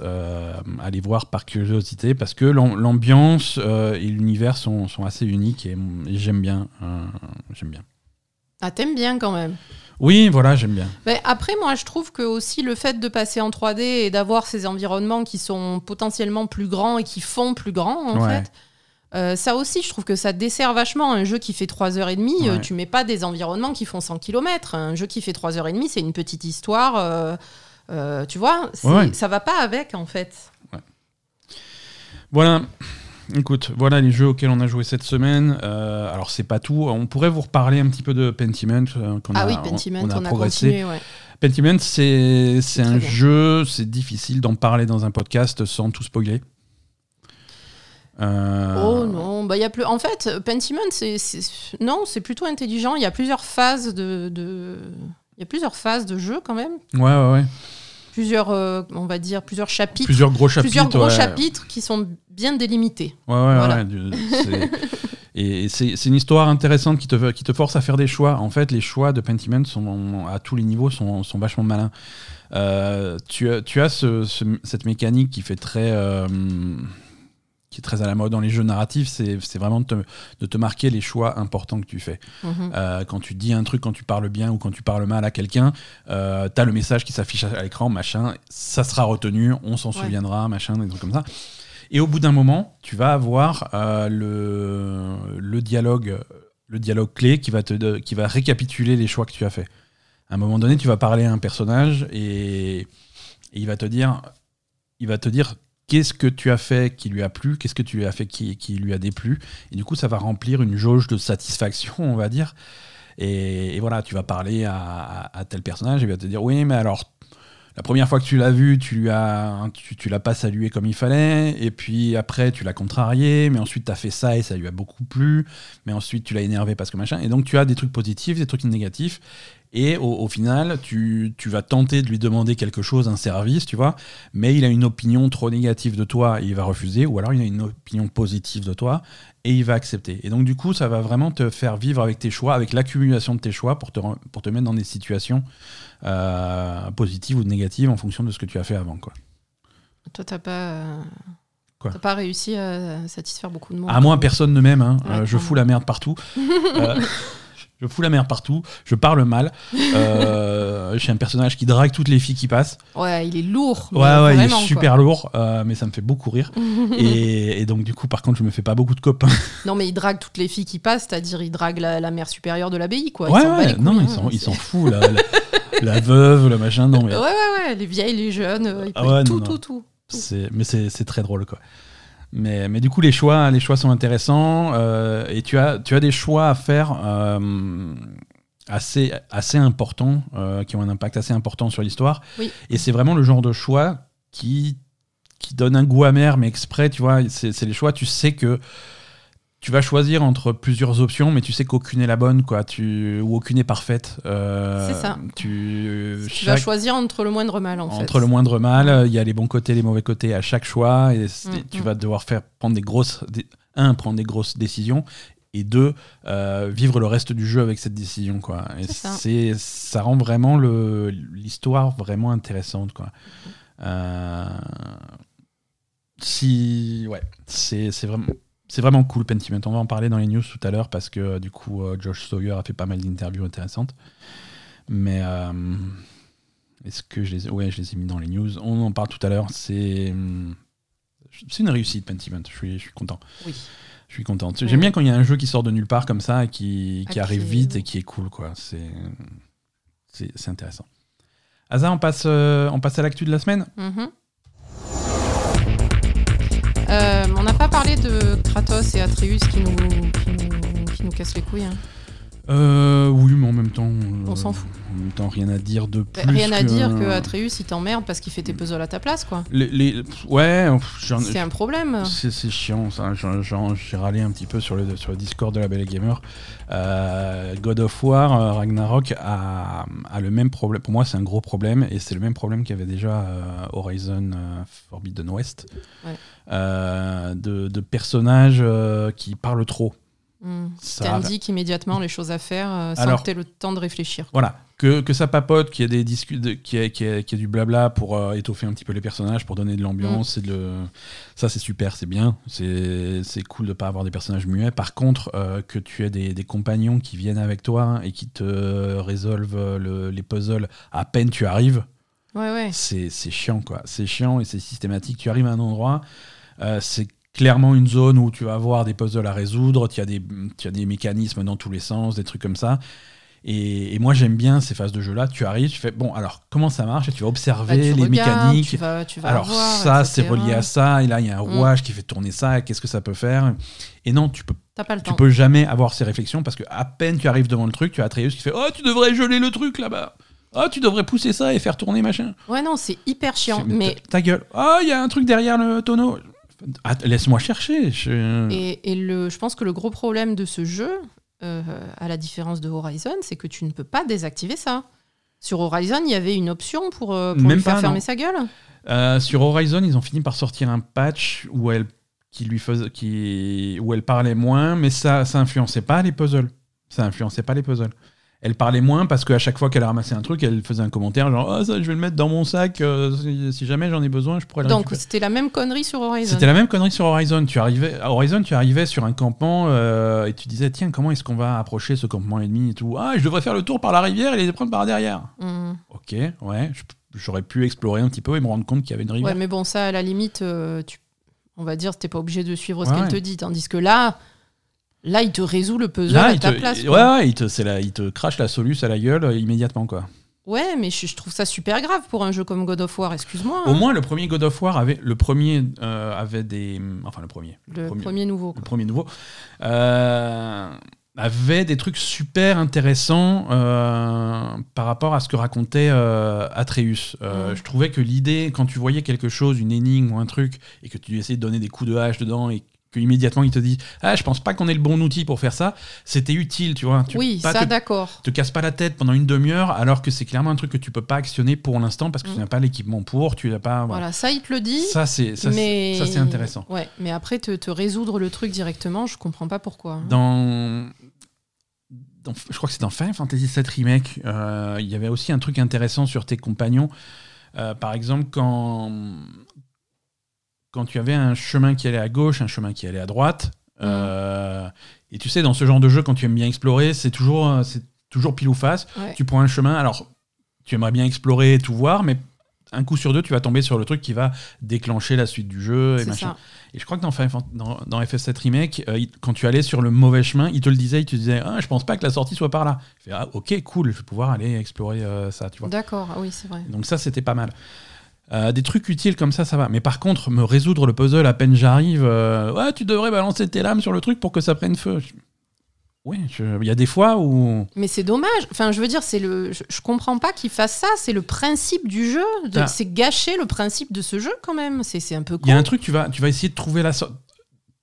allez voir par curiosité, parce que l'ambiance et l'univers sont, sont, assez uniques et, et j'aime bien. j'aime bien. Ah, t'aimes bien quand même oui, voilà, j'aime bien. Mais après, moi, je trouve que aussi le fait de passer en 3D et d'avoir ces environnements qui sont potentiellement plus grands et qui font plus grands, en fait, euh, ça aussi, je trouve que ça dessert vachement un jeu qui fait 3h30. demie. Euh, tu mets pas des environnements qui font 100 km. Un jeu qui fait 3h30, c'est une petite histoire. Euh, tu vois, ça va pas avec, en fait. Voilà. Écoute, voilà les jeux auxquels on a joué cette semaine. Euh, alors c'est pas tout. On pourrait vous reparler un petit peu de Pentiment. Euh, ah oui, Pentiment, on, a, progressé. Pentiment, c'est un jeu, c'est difficile d'en parler dans un podcast sans tout spoiler. Euh, oh non, bah y a plus. En fait, Pentiment, c'est non, c'est plutôt intelligent. Il y a plusieurs phases de, de... il y a plusieurs phases de jeu quand même. Ouais, ouais, ouais plusieurs, euh, on va dire, plusieurs chapitres. Plusieurs gros chapitres. Plusieurs gros chapitres qui sont bien délimités. Ouais, ouais, ouais. et c'est une histoire intéressante qui te, qui te force à faire des choix. En fait, les choix de Pentiment sont, à tous les niveaux sont, sont vachement malins. Euh, tu, as, tu as ce, cette mécanique qui fait très. Euh, qui est très à la mode dans les jeux narratifs, c'est vraiment de te, de te, marquer les choix importants que tu fais. Mhm. Euh, quand tu dis un truc, quand tu parles bien ou quand tu parles mal à quelqu'un, euh, tu as le message qui s'affiche à l'écran, machin, ça sera retenu, on s'en souviendra, machin, des trucs comme ça. Et au bout d'un moment, tu vas avoir euh, le, le, dialogue, le dialogue clé qui va, te, qui va récapituler les choix que tu as fait. À un moment donné, tu vas parler à un personnage et, et il va te dire, il va te dire qu'est-ce que tu as fait qui lui a plu, qu'est-ce que tu as fait qui, lui a déplu. Et du coup, ça va remplir une jauge de satisfaction, on va dire. Et, voilà, tu vas parler à, tel personnage et il va te dire Oui, mais alors, la première fois que tu l'as vu, tu lui as, tu, l'as pas salué comme il fallait, et puis après tu l'as contrarié, mais ensuite tu as fait ça et ça lui a beaucoup plu, mais ensuite tu l'as énervé parce que machin. Et donc tu as des trucs positifs, des trucs négatifs, Et au, final, tu, tu, vas tenter de lui demander quelque chose, un service, tu vois, mais il a une opinion trop négative de toi et il va refuser, ou alors il a une opinion positive de toi et il va accepter. Et donc du coup, ça va vraiment te faire vivre avec tes choix, avec l'accumulation de tes choix pour te, pour te mettre dans des situations euh, positives ou négatives en fonction de ce que tu as fait avant. Quoi. Toi, t'as pas... T'as pas réussi à satisfaire beaucoup de monde. À moi, personne ne m'aime. Hein. Euh, je fous la merde partout. euh, je fous la merde partout, je parle mal. Euh, je suis un personnage qui drague toutes les filles qui passent. Ouais, il est lourd. Ouais, ouais, il est super lourd, euh, mais ça me fait beaucoup rire. et, donc, du coup, par contre, je me fais pas beaucoup de copains. non, mais il drague toutes les filles qui passent, c'est-à-dire il drague la, mère supérieure de l'abbaye, quoi. Ouais, ouais, non, hein, il s'en fout, la, la, veuve, le machin, non. Mais... Ouais, ouais, ouais, les vieilles, les jeunes, euh, ah tout, tout, tout, tout. Mais c'est très drôle, quoi. Mais, mais, du coup, les choix, les choix sont intéressants euh, et tu as, tu as des choix à faire euh, assez, assez importants, euh, qui ont un impact assez important sur l'histoire. Et c'est vraiment le genre de choix qui, qui donne un goût amer, mais exprès, tu vois. C'est les choix, tu sais que tu vas choisir entre plusieurs options, mais tu sais qu'aucune est la bonne, quoi. Tu ou aucune est parfaite. Euh, c'est ça. Tu, vas choisir entre le moindre mal, en fait. Entre le moindre mal, il y a les bons côtés, les mauvais côtés à chaque choix, et mm, tu mm. vas devoir faire prendre des grosses, un, prendre des grosses décisions, et deux, euh, vivre le reste du jeu avec cette décision, quoi. Et c'est, ça. rend vraiment l'histoire vraiment intéressante, quoi. Mm. Euh, si, ouais, c'est, c'est vraiment c'est vraiment cool Pentiment. On va en parler dans les news tout à l'heure parce que euh, du coup euh, Josh Sawyer a fait pas mal d'interviews intéressantes. Mais euh, est-ce que je les, ouais, je les ai mis dans les news On en parle tout à l'heure. C'est c'est une réussite Pentiment. Je suis, je suis content. Oui. Je suis content. J'aime bien quand il y a un jeu qui sort de nulle part comme ça et qui, qui arrive vite et qui est cool quoi. C'est c'est intéressant. Asa, on passe, on passe à l'actu de la semaine? Mm-hmm. On n'a pas parlé de Kratos et Atreus qui nous, qui nous, cassent les couilles. Hein. Euh, oui, mais en même temps. Euh, on s'en fout. En même temps, rien à dire de bah, plus. Rien à dire que Atreus, il t'emmerde parce qu'il fait tes puzzles à ta place, quoi. Les, Ouais, c'est un problème. C'est chiant, ça. J'ai râlé un petit peu sur le, sur le Discord de la Belle Gamer. Euh, God of War, Ragnarok a, a, le même problème. Pour moi, c'est un gros problème et c'est le même problème qu'avait déjà Horizon Forbidden West. de, de, personnages qui parlent trop. Mmh. Ça indique immédiatement les choses à faire euh, sans que tu aies le temps de réfléchir. Voilà, que, que ça papote, qu'il y a des qu'il y, qu y, du blabla pour euh, étoffer un petit peu les personnages, pour donner de l'ambiance. Mmh. Le... Ça, c'est super, c'est bien. C'est cool de ne pas avoir des personnages muets. Par contre, euh, que tu aies des, des, compagnons qui viennent avec toi et qui te résolvent le, les puzzles à peine tu arrives, ouais, ouais. c'est chiant, quoi. C'est chiant et c'est systématique. Tu arrives à un endroit, c'est clairement une zone où tu vas avoir des puzzles à résoudre, tu as, des, des mécanismes dans tous les sens, des trucs comme ça. Et, moi j'aime bien ces phases de jeu là. Tu arrives, tu fais bon alors comment ça marche? Et tu vas observer bah, les mécaniques. Tu vas, tu vas alors ça c'est relié à ça et là il y a un mm. rouage qui fait tourner ça. Qu'est-ce que ça peut faire? Et non tu peux pas le tu peux jamais avoir ces réflexions parce que à peine tu arrives devant le truc, tu as Atreus qui fait oh tu devrais geler le truc là-bas. Oh, tu devrais pousser ça et faire tourner machin. Ouais, non, c'est hyper chiant. Mais, ta gueule. Oh, il y a un truc derrière le tonneau. Ah, laisse-moi chercher. Et, le, je pense que le gros problème de ce jeu, euh, à la différence de Horizon, c'est que tu ne peux pas désactiver ça. Sur Horizon, il y avait une option pour, euh, pour lui faire fermer sa gueule. Euh, sur Horizon, ils ont fini par sortir un patch où elle, qui lui faisait, qui, où elle parlait moins, mais ça, ça influençait pas les puzzles. Ça influençait pas les puzzles elle parlait moins parce qu'à chaque fois qu'elle a ramassé un truc, elle faisait un commentaire genre oh, ça, je vais le mettre dans mon sac, euh, si, jamais j'en ai besoin, je pourrais le Donc c'était la même connerie sur Horizon. C'était la même connerie sur Horizon. Tu arrivais, à Horizon, tu arrivais sur un campement euh, et tu disais tiens, comment est-ce qu'on va approcher ce campement ennemi et tout? Ah, je devrais faire le tour par la rivière et les prendre par derrière. Hmm. Ok, ouais, j'aurais pu explorer un petit peu et me rendre compte qu'il y avait une rivière. Ouais, mais bon, ça, à la limite, euh, tu, on va dire, t'es pas obligé de suivre ce qu'elle te dit. Tandis que là, Là, il te résout le puzzle à ta place. Ouais, ouais, il te, il te crache la soluce à la gueule euh, immédiatement, quoi. Ouais, mais je, trouve ça super grave pour un jeu comme God of War, excuse-moi. Au hein. moins, le premier God of War avait, le premier, euh, avait des. Enfin, le premier. Le, premier, nouveau. Le premier nouveau. Euh, avait des trucs super intéressants par rapport à ce que racontait Atreus. Je trouvais que l'idée, quand tu voyais quelque chose, une énigme ou un truc, et que tu essayais de donner des coups de hache dedans et immédiatement ils te disent ah je pense pas qu'on ait le bon outil pour faire ça c'était utile tu vois tu oui ça d'accord te casse pas la tête pendant une demi-heure alors que c'est clairement un truc que tu peux pas actionner pour l'instant parce que tu mm. n'as pas l'équipement pour tu n'as pas voilà. ça il te le dit ça c'est ça c'est intéressant ouais mais après te, te, résoudre le truc directement je comprends pas pourquoi hein. dans je crois que c'est dans Final Fantasy VII Remake, euh, il y avait aussi un truc intéressant sur tes compagnons. Euh, par exemple, quand, quand tu avais un chemin qui allait à gauche, un chemin qui allait à droite, euh, et tu sais, dans ce genre de jeu, quand tu aimes bien explorer, c'est toujours, c'est toujours pile ou face. Tu prends un chemin, alors tu aimerais bien explorer et tout voir, mais un coup sur deux, tu vas tomber sur le truc qui va déclencher la suite du jeu et machin. Et je crois que dans, dans, dans FF7 Remake, euh, quand tu allais sur le mauvais chemin, il te le disait, il te disait ah, Je pense pas que la sortie soit par là. Je fais, ah, ok, cool, je vais pouvoir aller explorer euh, ça. D'accord, ah oui, c'est vrai. Donc ça, c'était pas mal. Euh, des trucs utiles comme ça, ça va. Mais par contre, me résoudre le puzzle à peine j'arrive, ouais, tu devrais balancer tes lames sur le truc pour que ça prenne feu. Oui, il y a des fois où. Mais c'est dommage. Enfin, je veux dire, c'est le. Je, comprends pas qu'ils fassent ça. C'est le principe du jeu. Ah. C'est gâcher le principe de ce jeu quand même. C'est un peu. Il y a un truc. Tu vas, tu vas essayer de trouver la.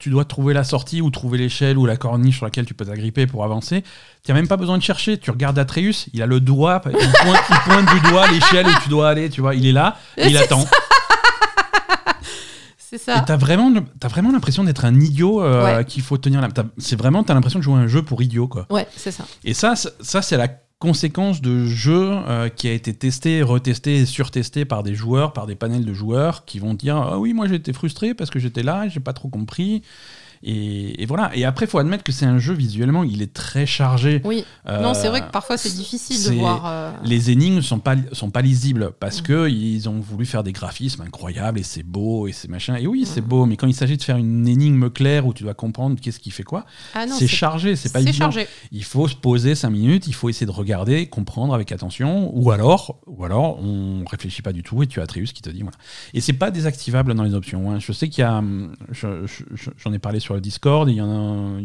Tu dois trouver la sortie ou trouver l'échelle ou la corniche sur laquelle tu peux t'agripper pour avancer. Tu n'as même pas besoin de chercher. Tu regardes Atreus, il a le doigt, il pointe, il pointe du doigt l'échelle où tu dois aller. Tu vois, il est là et il attend. C'est ça. Et t'as vraiment, as vraiment l'impression d'être un idiot euh, qu'il faut tenir là. C'est vraiment, t'as l'impression de jouer un jeu pour idiot, quoi. Ouais, c'est ça. Et ça, ça c'est la conséquence de jeu euh, qui a été testé, retesté et surtesté par des joueurs, par des panels de joueurs qui vont dire Ah oui, moi j'étais frustré parce que j'étais là, j'ai pas trop compris. Et, voilà. Et après, il faut admettre que c'est un jeu visuellement, il est très chargé. Oui. non, c'est vrai que parfois c'est difficile de voir. Euh, les énigmes sont pas sont pas lisibles parce qu'ils mm. que ils ont voulu faire des graphismes incroyables et c'est beau et c'est machin. Et oui, c'est mm. beau, mais quand il s'agit de faire une énigme claire où tu dois comprendre qu'est-ce qui fait quoi, ah c'est chargé, c'est pas évident. Chargé. Il faut se poser cinq minutes, il faut essayer de regarder, comprendre avec attention, ou alors, ou alors on réfléchit pas du tout et tu as Atreus qui te dit voilà. Et c'est pas désactivable dans les options. Hein. Je sais qu'il y a, j'en ai parlé sur le Discord, il y en a,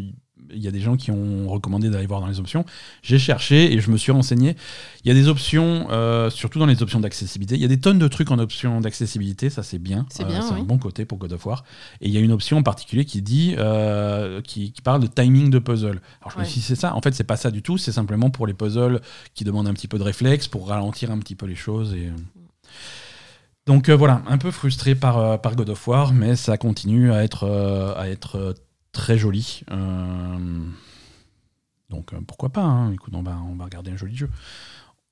il y a des gens qui ont recommandé d'aller voir dans les options. J'ai cherché et je me suis renseigné. Il y a des options, euh, surtout dans les options d'accessibilité. Il y a des tonnes de trucs en options d'accessibilité, ça c'est bien. C'est. C'est un bon côté pour God of War. Et il y a une option en particulier qui dit, euh, qui, parle de timing de puzzle. Alors je me suis dit, c'est ça. En fait, c'est pas ça du tout. C'est simplement pour les puzzles qui demandent un petit peu de réflexe, pour ralentir un petit peu les choses. Et, donc euh, voilà, un peu frustré par, euh, par God of War, mais ça continue à être, euh, à être très joli. donc pourquoi pas hein. Écoute, on va, on va regarder un joli jeu.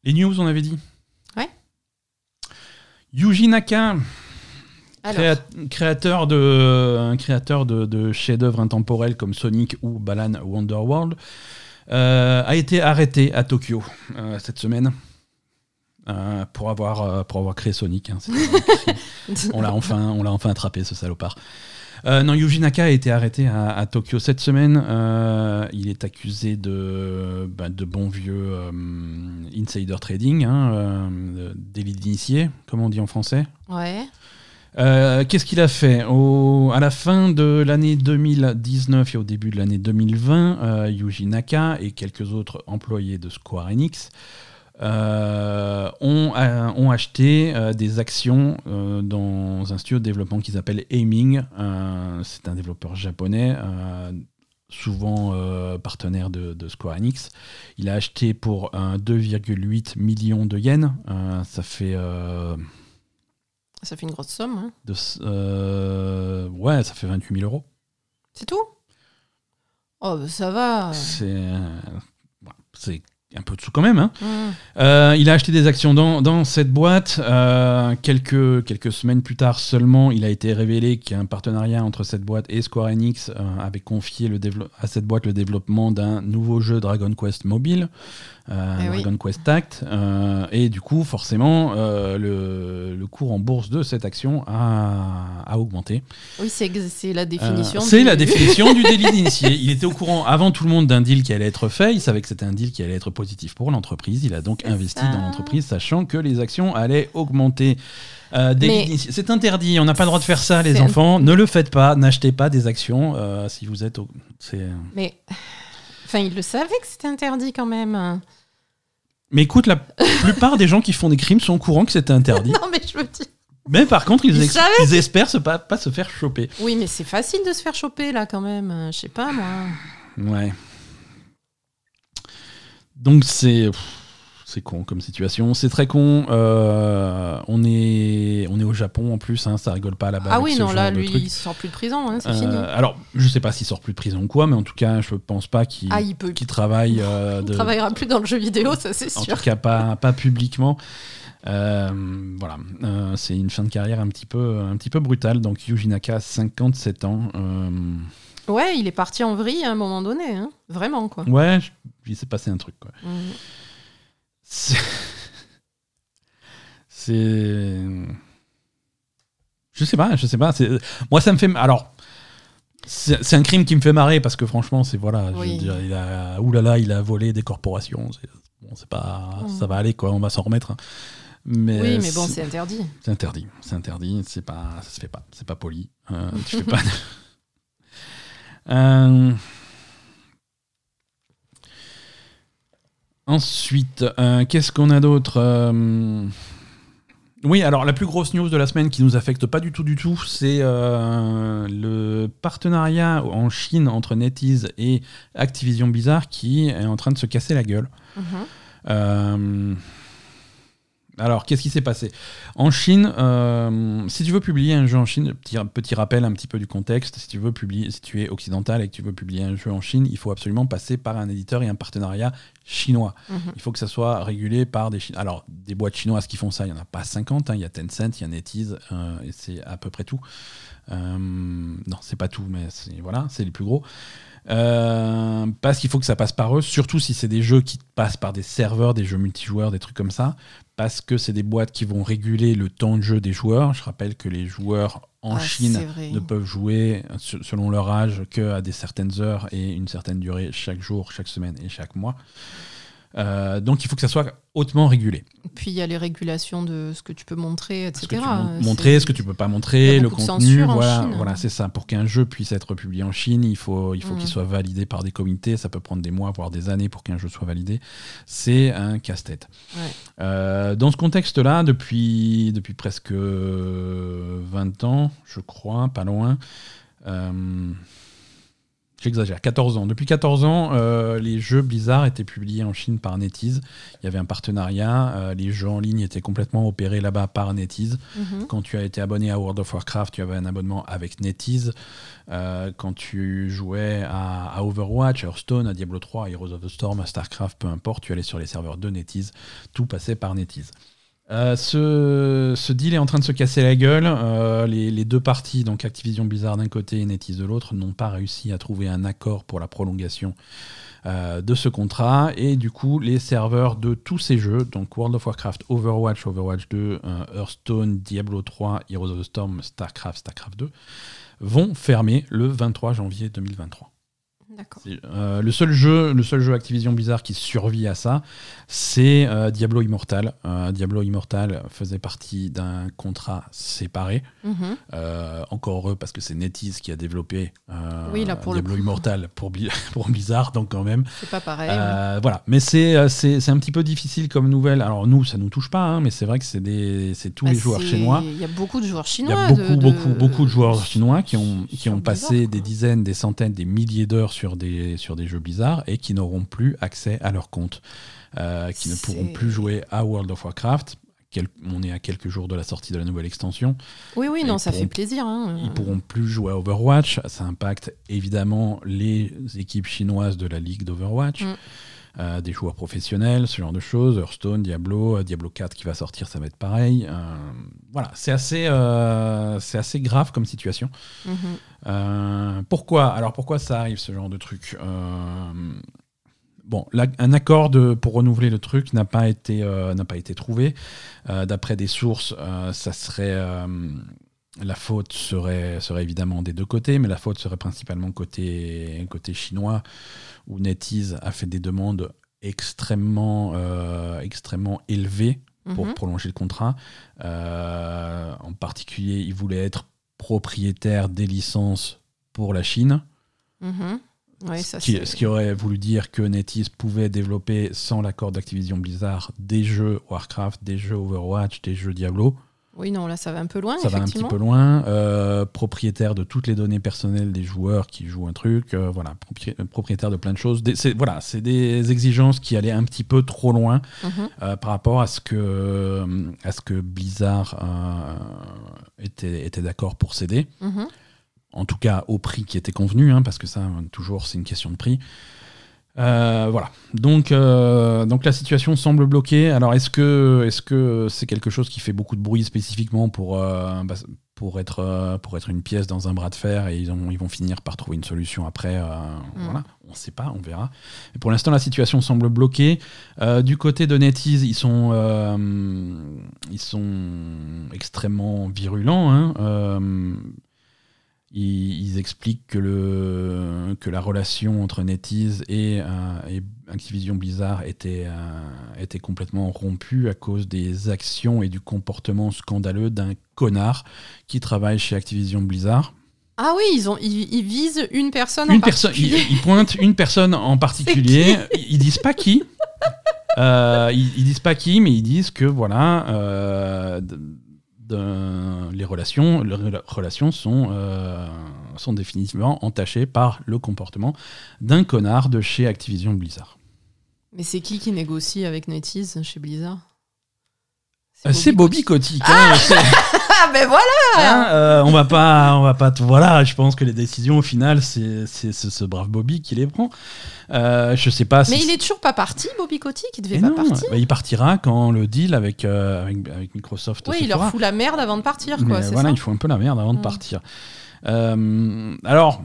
Les news, on avait dit Ouais. Yuji Naka, créateur de, un créateur de, de chefs-d'œuvre intemporels comme Sonic ou Balan Wonderworld, a été arrêté à Tokyo cette semaine. Euh, pour, avoir, euh, pour avoir créé Sonic. Hein, on l'a enfin, on l'a enfin attrapé, ce salopard. Euh, non, Yuji Naka a été arrêté à, Tokyo cette semaine. il est accusé de, bah, de bon vieux insider trading, hein, délit d'initié, comme on dit en français. Ouais. Qu'est-ce qu'il a fait? Au, À la fin de l'année 2019 et au début de l'année 2020, Yuji Naka et quelques autres employés de Square Enix euh, ont, euh, ont, acheté euh, des actions dans un studio de développement qui s'appelle Aiming. c'est un développeur japonais souvent partenaire de, Square Enix. Il a acheté pour 2,8 millions de yens. ça fait. ça fait une grosse somme. Hein. De, ouais, ça fait 28 000 euros. C'est tout? Oh, bah, ça va. C'est. c'est un peu de sous quand même. Hein. Euh, il a acheté des actions dans, cette boîte. Euh, quelques, semaines plus tard seulement, il a été révélé qu'il y a un partenariat entre cette boîte et Square Enix euh, avait confié à cette boîte le développement d'un nouveau jeu Dragon Quest mobile. Euh, eh Dragon Quest Tact. Euh, et du coup, forcément, euh, le, le, cours en bourse de cette action a, a augmenté. Oui, c'est la définition. c'est la définition du délit d'initié. Il était au courant avant tout le monde d'un deal qui allait être fait. Il savait que c'était un deal qui allait être positif pour l'entreprise. Il a donc investi dans l'entreprise, sachant que les actions allaient augmenter. c'est interdit, on n'a pas le droit de faire ça, les enfants. Ne le faites pas, n'achetez pas des actions si vous êtes. Au... Mais Enfin, il le savait que c'était interdit quand même. Mais écoute, la plupart des gens qui font des crimes sont au courant que c'était interdit. non, mais je veux dire. Mais par contre, ils, espèrent se pas, pas se faire choper. Oui, mais c'est facile de se faire choper là quand même. Je sais pas moi. Ouais. Donc c'est c'est con comme situation, c'est très con. Euh, on est on est au Japon en plus, hein, ça rigole pas là-bas. Ah oui non là lui il sort plus de prison, hein, c'est euh, fini. Alors je sais pas s'il sort plus de prison ou quoi, mais en tout cas je pense pas qu'il ah, travaille. Euh, il travaillera plus dans le jeu vidéo, ça c'est sûr. En tout cas pas pas publiquement. voilà, c'est une fin de carrière un petit peu, un petit peu brutale. Donc Yuji Naka, 57 ans. Ouais, il est parti en vrille à un moment donné, hein. vraiment quoi. Ouais, il s'est passé un truc quoi. Mm. C'est. Je sais pas, je sais pas. Moi, ça me fait. Alors, c'est un crime qui me fait marrer parce que franchement, c'est voilà. Je veux dire, il a. Oulala, il a volé des corporations. Bon, c'est pas. Mm. Ça va aller, quoi. On va s'en remettre. Hein. Mais oui, mais bon, c'est interdit. C'est interdit. C'est interdit. C'est pas. Ça se fait pas. C'est pas poli. Euh, tu fais pas. Euh, ensuite, euh, qu'est-ce qu'on a d'autre euh, Oui, alors la plus grosse news de la semaine qui nous affecte pas du tout, du tout, c'est le partenariat en Chine entre NetEase et Activision Blizzard qui est en train de se casser la gueule. Mhm. Alors, qu'est-ce qui s'est passé? En Chine, euh, si tu veux publier un jeu en Chine, petit, petit rappel un petit peu du contexte, si tu veux publier, si tu es occidental et que tu veux publier un jeu en Chine, il faut absolument passer par un éditeur et un partenariat chinois. Mhm. Il faut que ça soit régulé par des Chinois. Alors, des boîtes chinoises qui font ça, il n'y en a pas 50, hein. il y a Tencent, il y a NetEase, euh, et c'est à peu près tout. Euh, non, c'est pas tout, mais voilà, c'est les plus gros. Euh, parce qu'il faut que ça passe par eux, surtout si c'est des jeux qui passent par des serveurs, des jeux multijoueurs, des trucs comme ça, parce que c'est des boîtes qui vont réguler le temps de jeu des joueurs. Je rappelle que les joueurs en ah, Chine ne peuvent jouer selon leur âge qu'à des certaines heures et une certaine durée chaque jour, chaque semaine et chaque mois. Euh, donc il faut que ça soit hautement régulé. Puis il y a les régulations de ce que tu peux montrer, etc. Ce que tu peux montrer, ce que tu peux pas montrer, le contenu. Voilà, voilà c'est ça. Pour qu'un jeu puisse être publié en Chine, il faut, il faut qu'il mm. soit validé par des comités. Ça peut prendre des mois, voire des années pour qu'un jeu soit validé. C'est un casse-tête. Euh, dans ce contexte-là, depuis, depuis presque 20 ans, je crois, pas loin, euh, J'exagère, 14 ans. Depuis 14 ans, euh, les jeux Blizzard étaient publiés en Chine par NetEase. Il y avait un partenariat. Euh, les jeux en ligne étaient complètement opérés là-bas par NetEase. Mhm. Quand tu as été abonné à World of Warcraft, tu avais un abonnement avec NetEase. Euh, quand tu jouais à, Overwatch, à Hearthstone, à Diablo 3, à Heroes of the Storm, à StarCraft, peu importe, tu allais sur les serveurs de NetEase. Tout passait par NetEase. Euh, ce, deal est en train de se casser la gueule. Euh, les, deux parties, donc Activision Blizzard d'un côté et NetEase de l'autre, n'ont pas réussi à trouver un accord pour la prolongation euh, de ce contrat. Et du coup, les serveurs de tous ces jeux, donc World of Warcraft, Overwatch, Overwatch 2, Hearthstone, Diablo 3, Heroes of the Storm, StarCraft, StarCraft 2, vont fermer le 23 janvier 2023. Euh, le seul jeu, le seul jeu Activision Blizzard qui survit à ça, c'est euh, Diablo Immortal. Euh, Diablo Immortal faisait partie d'un contrat séparé. Mhm. encore heureux parce que c'est NetEase qui a développé Diablo Immortal pour, pour Blizzard, donc quand même. C'est pas pareil. Voilà, mais c'est c'est un petit peu difficile comme nouvelle. Alors nous, ça nous touche pas, hein, mais c'est vrai que c'est c'est tous les bah, joueurs chinois. Il y a beaucoup de joueurs chinois. Il y a beaucoup, beaucoup, beaucoup de joueurs chinois qui ont qui ont passé des dizaines, des centaines, des milliers d'heures sur sur des, sur des jeux bizarres et qui n'auront plus accès à leur compte, euh, qui ne pourront plus jouer à World of Warcraft. on est à quelques jours de la sortie de la nouvelle extension. Oui, oui, non, ça fait plaisir. Hein. Ils pourront plus jouer à Overwatch. Ça impacte évidemment les équipes chinoises de la ligue d'Overwatch. Mm. Euh, des joueurs professionnels, ce genre de choses. Hearthstone, Diablo, euh, Diablo 4 qui va sortir, ça va être pareil. Euh, voilà, c'est assez, c'est assez grave comme situation. Mhm. pourquoi Alors pourquoi ça arrive ce genre de truc Bon, un accord de, pour renouveler le truc n'a pas été n'a pas été trouvé. D'après des sources, ça serait la faute serait, serait évidemment des deux côtés, mais la faute serait principalement côté, côté chinois où NetEase a fait des demandes extrêmement, euh, extrêmement élevées pour mhm. prolonger le contrat. Euh, en particulier, il voulait être propriétaire des licences pour la Chine. Mhm. ce, qui, aurait voulu dire que NetEase pouvait développer sans l'accord d'Activision Blizzard des jeux Warcraft, des jeux Overwatch, des jeux Diablo. Oui, non, là, ça va un peu loin. Ça va un petit peu loin. Euh, propriétaire de toutes les données personnelles des joueurs qui jouent un truc. Euh, voilà, propriétaire de plein de choses. C'est voilà, c'est des exigences qui allaient un petit peu trop loin mhm. euh, par rapport à ce que, à ce que Blizzard était, était d'accord pour céder. Mhm. En tout cas, au prix qui était convenu, hein, parce que ça, toujours, c'est une question de prix. Euh, voilà. Donc, euh, donc la situation semble bloquée. Alors, est-ce que est-ce que c'est quelque chose qui fait beaucoup de bruit spécifiquement pour euh, bah, pour être pour être une pièce dans un bras de fer et ils, ont, ils vont finir par trouver une solution après. Mm. Voilà. On ne sait pas, on verra. Mais pour l'instant, la situation semble bloquée. du côté de NetEase, ils sont ils sont extrêmement virulents. Hein. Ils, expliquent que, le, que la relation entre NetEase et, euh, Activision Blizzard était, euh, était complètement rompue à cause des actions et du comportement scandaleux d'un connard qui travaille chez Activision Blizzard. Ah oui, ils, ont, ils, visent une personne en particulier. Ils, pointent une personne en particulier. Ils disent pas qui. Euh, ils, disent pas qui, mais ils disent que voilà, les relations, euh, sont définitivement entachées par le comportement d'un connard de chez Activision Blizzard. Mais c'est qui qui négocie avec NetEase chez Blizzard? C'est Bobby Kotick. Hein, ah, ben voilà hein, euh, On va pas, on va pas, voilà. Je pense que les décisions au final, c'est ce brave Bobby qui les prend. Euh, je sais pas. Mais il est toujours pas parti, Bobby Kotick. Il devait pas partir. Bah, il partira quand le deal avec euh, avec, Microsoft. Oui, il leur fout la merde avant de partir, quoi. voilà, il faut un peu la merde avant de partir. alors,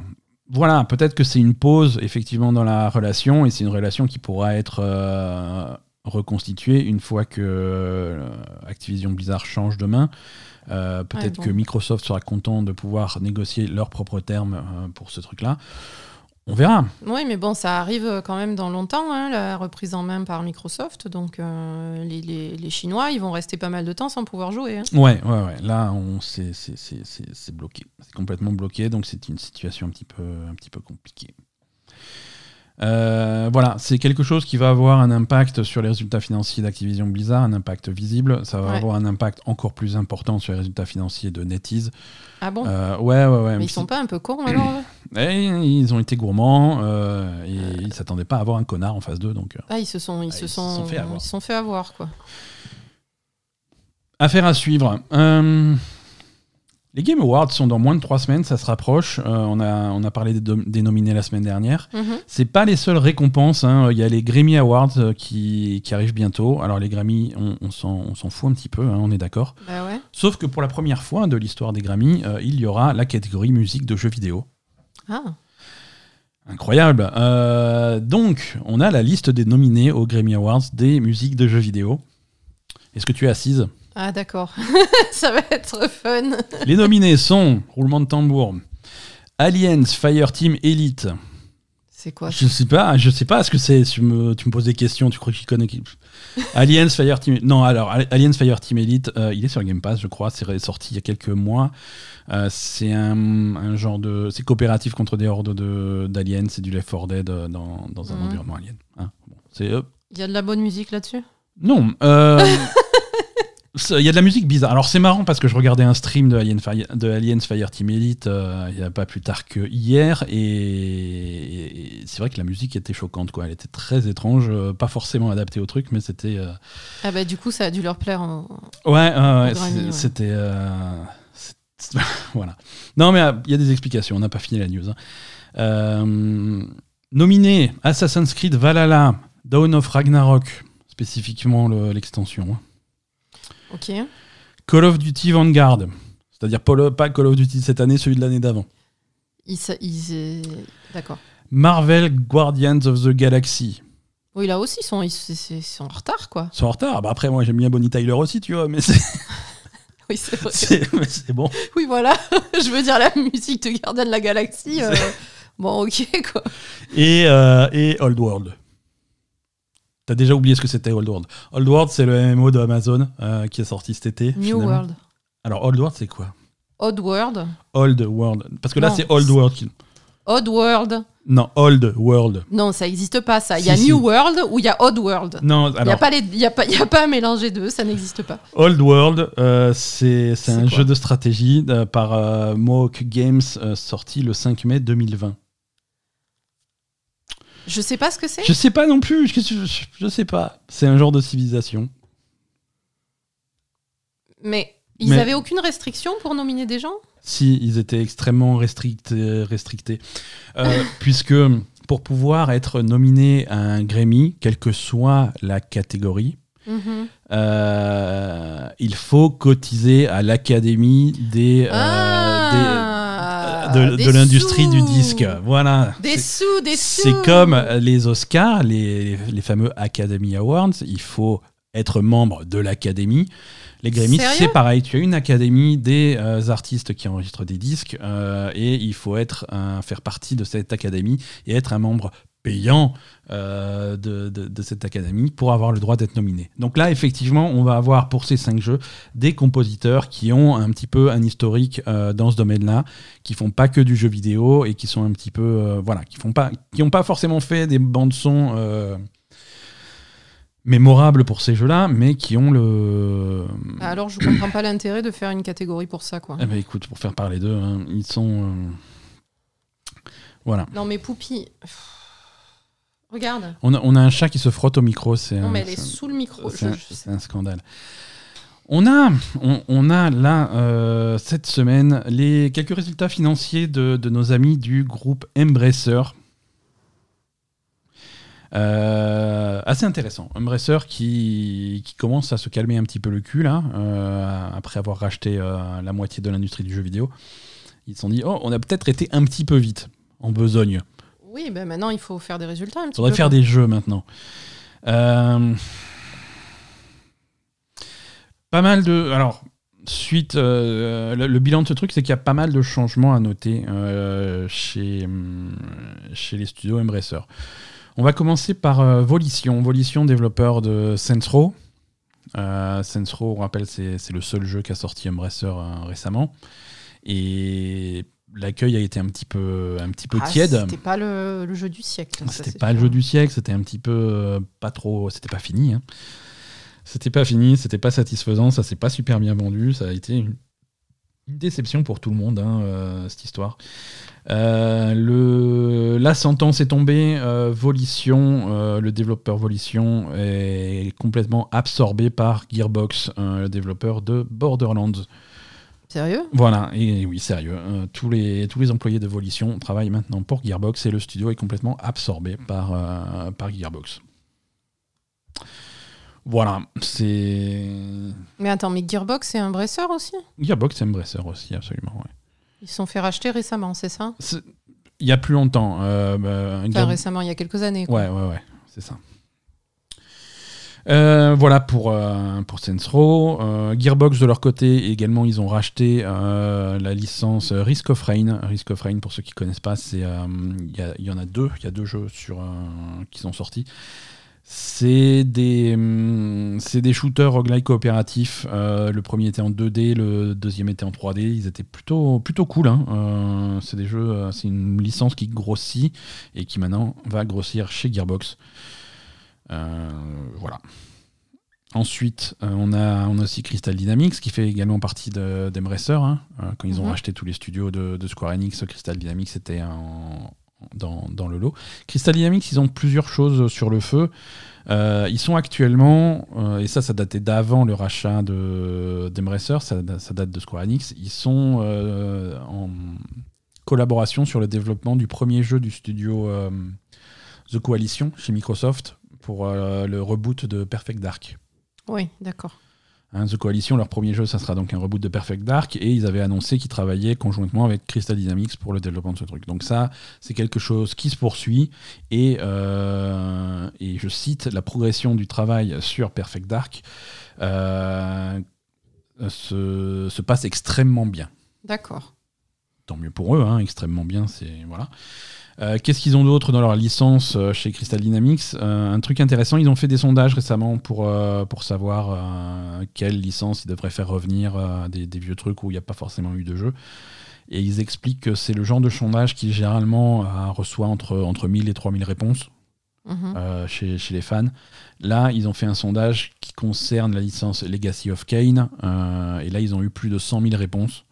voilà, peut-être que c'est une pause effectivement dans la relation et c'est une relation qui pourra être reconstituer une fois que euh, Activision Blizzard change de main. Euh, peut-être que Microsoft sera content de pouvoir négocier leurs propres termes euh, pour ce truc-là. On verra. Oui, mais bon, ça arrive quand même dans longtemps, hein, la reprise en main par Microsoft. Donc, les, Chinois, ils vont rester pas mal de temps sans pouvoir jouer. Hein. Ouais, ouais, ouais. Là, on, c'est, bloqué. C'est complètement bloqué. Donc, c'est une situation un petit peu, un petit peu compliquée. Euh, voilà, c'est quelque chose qui va avoir un impact sur les résultats financiers d'Activision Blizzard, un impact visible. Ça va avoir un impact encore plus important sur les résultats financiers de NetEase. Ah bon? Euh, Ouais, ouais, ouais. Mais, ils sont pas un peu cons alors eh, Ils ont été gourmands euh, et ils s'attendaient pas à avoir un connard en face d'eux. Donc, ah, ils se sont, ils, se, sont, fait avoir. Ils se sont fait avoir, quoi. Affaire à suivre. Les Game Awards sont dans moins de trois semaines, ça se rapproche. Euh, on, a, on a parlé des, nominés la semaine dernière. Ce mhm. C'est pas les seules récompenses. Hein. Il y a les Grammy Awards euh, qui, qui, arrivent bientôt. Alors les Grammy, on, on s'en fout un petit peu, hein, on est d'accord. Bah Sauf que pour la première fois de l'histoire des Grammy, euh, il y aura la catégorie musique de jeux vidéo. Ah. Incroyable. donc, on a la liste des nominés aux Grammy Awards des musiques de jeux vidéo. Est-ce que tu es assise? Ah d'accord, ça va être fun. Les nominés sont, roulement de tambour, Aliens Fireteam Elite. C'est quoi Je sais pas, je sais pas ce que c'est. Tu me, tu me poses des questions, tu crois qu'il connaît Aliens Fireteam. Non, alors Aliens Fireteam Elite, euh, il est sur Game Pass, je crois. C'est sorti il y a quelques mois. Euh, c'est un, genre de, c'est coopératif contre des hordes d'aliens. C'est du Left 4 Dead euh, dans, dans un mhm. environnement alien. Hein, c'est. Il y a de la bonne musique là-dessus? Non. Il y a de la musique bizarre. Alors c'est marrant parce que je regardais un stream de, Alien Fire, de Aliens Fireteam Elite euh, il n'y a pas plus tard que hier et, c'est vrai que la musique était choquante quoi. Elle était très étrange, euh, pas forcément adaptée au truc, mais c'était. Euh, ah bah du coup ça a dû leur plaire. En... Ouais, ouais, c'était. voilà. Non mais il y a des explications. On n'a pas fini la news. Hein. nominé Assassin's Creed Valhalla, Dawn of Ragnarok, spécifiquement l'extension. Hein. Ok. Call of Duty Vanguard. C'est-à-dire pas Call of Duty cette année, celui de l'année d'avant. D'accord. Marvel Guardians of the Galaxy. Oui, là aussi, ils sont, ils, sont en retard, quoi. Ils sont en retard. Bah après, moi, j'aime bien Bonnie Tyler aussi, tu vois, mais c'est. oui, c'est vrai. C'est bon. Oui, voilà. Je veux dire, la musique de Gardien de la Galaxie. Euh, bon, ok, quoi. Et, euh, et Old World. T'as déjà oublié ce que c'était Old World. Old World, c'est le MMO de Amazon euh, qui est sorti cet été. New World. Alors, Old World, c'est quoi? Old World. Old World. Parce que là, c'est Old World. Old World. Non, Old World. Non, ça n'existe pas, ça. Il y a New World ou il y a Old World. Non, alors... Il n'y a, les... a, pas... a pas à mélanger deux, ça n'existe pas. Old World, euh, c'est un jeu de stratégie euh, par Mohawk Games sorti le 5 mai 2020. Je sais pas ce que c'est. Je sais pas non plus, je, je, je sais pas. C'est un genre de civilisation. Mais ils n'avaient aucune restriction pour nominer des gens? Si, ils étaient extrêmement restrictés, restrictés. Euh, puisque pour pouvoir être nominé à un Grammy, quelle que soit la catégorie, mhm. euh, il faut cotiser à l'Académie des, euh, ah, de, l'industrie du disque. Voilà. Des sous, des sous. C'est comme les Oscars, les, les fameux Academy Awards. Il faut être membre de l'Académie. Les Grammys, c'est pareil. Tu as une académie des euh, artistes qui enregistrent des disques euh, et il faut être faire partie de cette académie et être un membre payant euh, de, de, cette académie pour avoir le droit d'être nominé. Donc là, effectivement, on va avoir pour ces cinq jeux des compositeurs qui ont un petit peu un historique dans ce domaine-là, qui font pas que du jeu vidéo et qui sont un petit peu, voilà, qui font pas, qui pas forcément fait des bandes son mémorables pour ces jeux-là, mais qui ont le. Bah alors, je comprends pas l'intérêt de faire une catégorie pour ça, quoi. Eh ben, écoute, pour faire parler d'eux, hein, ils sont. Euh, voilà. Non, mais Poupie. Regarde. On a, on a, un chat qui se frotte au micro. C'est non, mais elle est, sous le micro. C'est un, scandale. On a, on, a là, euh, cette semaine, les quelques résultats financiers de, de nos amis du groupe Embracer. Euh, assez intéressant. Embracer qui, qui commence à se calmer un petit peu le cul là, euh, après avoir racheté la moitié de l'industrie du jeu vidéo. Ils se sont dit, oh, on a peut-être été un petit peu vite en besogne. Oui, ben maintenant il faut faire des résultats. Il faudrait faire des jeux maintenant. pas mal de. Alors, suite, le, bilan de ce truc, c'est qu'il y a pas mal de changements à noter chez, chez les studios Embracer. On va commencer par euh, Volition. Volition, développeur de Saints Euh, on rappelle, c'est le seul jeu qu'a sorti Embracer euh, récemment. Et l'accueil a été un petit peu, un petit peu ah, tiède. C'était pas le, jeu du siècle. C'était pas le jeu du siècle, c'était un petit peu euh, pas trop. C'était pas fini. Hein. C'était pas fini, c'était pas satisfaisant, ça s'est pas super bien vendu, ça a été une, déception pour tout le monde, hein, cette histoire. Euh, le, la sentence est tombée. Euh, Volition, euh, le développeur Volition, est complètement absorbé par Gearbox, le développeur de Borderlands. Sérieux? Voilà, et, oui, sérieux. tous, les, tous les employés de Volition travaillent maintenant pour Gearbox et le studio est complètement absorbé par, par Gearbox. Voilà, c'est. Mais attends, mais Gearbox c'est un bresseur aussi? Gearbox c'est un bresseur aussi, absolument, ouais. Ils se sont fait racheter récemment, c'est ça? Il y a plus longtemps. Euh, bah, enfin, récemment, il y a quelques années. Quoi. Ouais, ouais, ouais, c'est ça. Euh, voilà pour, euh, pour euh, Gearbox de leur côté également ils ont racheté la licence Risk of Rain. Risk of Rain pour ceux qui connaissent pas, il y, en a deux, il y a deux jeux sur qui sont sortis. C'est des, hum, des shooters roguelike coopératifs. Euh, le premier était en 2D, le deuxième était en 3D. Ils étaient plutôt, plutôt cool. Hein. Euh, c'est des jeux, euh, c'est une licence qui grossit et qui maintenant va grossir chez Gearbox. Voilà. Ensuite, on, a, on a aussi Crystal Dynamics qui fait également partie d'Embracer. Hein. quand ils ont mhm. racheté tous les studios de, de, Square Enix, Crystal Dynamics était en, dans, le lot. Crystal Dynamics, ils ont plusieurs choses sur le feu. Euh, ils sont actuellement, euh, et ça, ça datait d'avant le rachat d'Embracer, ça, ça, date de Square Enix, ils sont euh, en collaboration sur le développement du premier jeu du studio The Coalition chez Microsoft pour le reboot de Perfect Dark. Oui, d'accord. Hein, The Coalition, leur premier jeu, ça sera donc un reboot de Perfect Dark, et ils avaient annoncé qu'ils travaillaient conjointement avec Crystal Dynamics pour le développement de ce truc. Donc ça, c'est quelque chose qui se poursuit, et, euh, et je cite, la progression du travail sur Perfect Dark euh, se, se, passe extrêmement bien. D'accord. Tant mieux pour eux, hein, extrêmement bien, c'est... Voilà. Euh, qu'est-ce qu'ils ont d'autre dans leur licence euh, chez Crystal Dynamics euh, Un truc intéressant, ils ont fait des sondages récemment pour, pour savoir quelle licence ils devraient faire revenir des, vieux trucs où il n'y a pas forcément eu de jeu. Et ils expliquent que c'est le genre de sondage qui généralement reçoit entre, entre 1000 et 3000 réponses. Mhm. chez, chez, les fans. Là, ils ont fait un sondage qui concerne la licence Legacy of Kane, et là, ils ont eu plus de 100 000 réponses.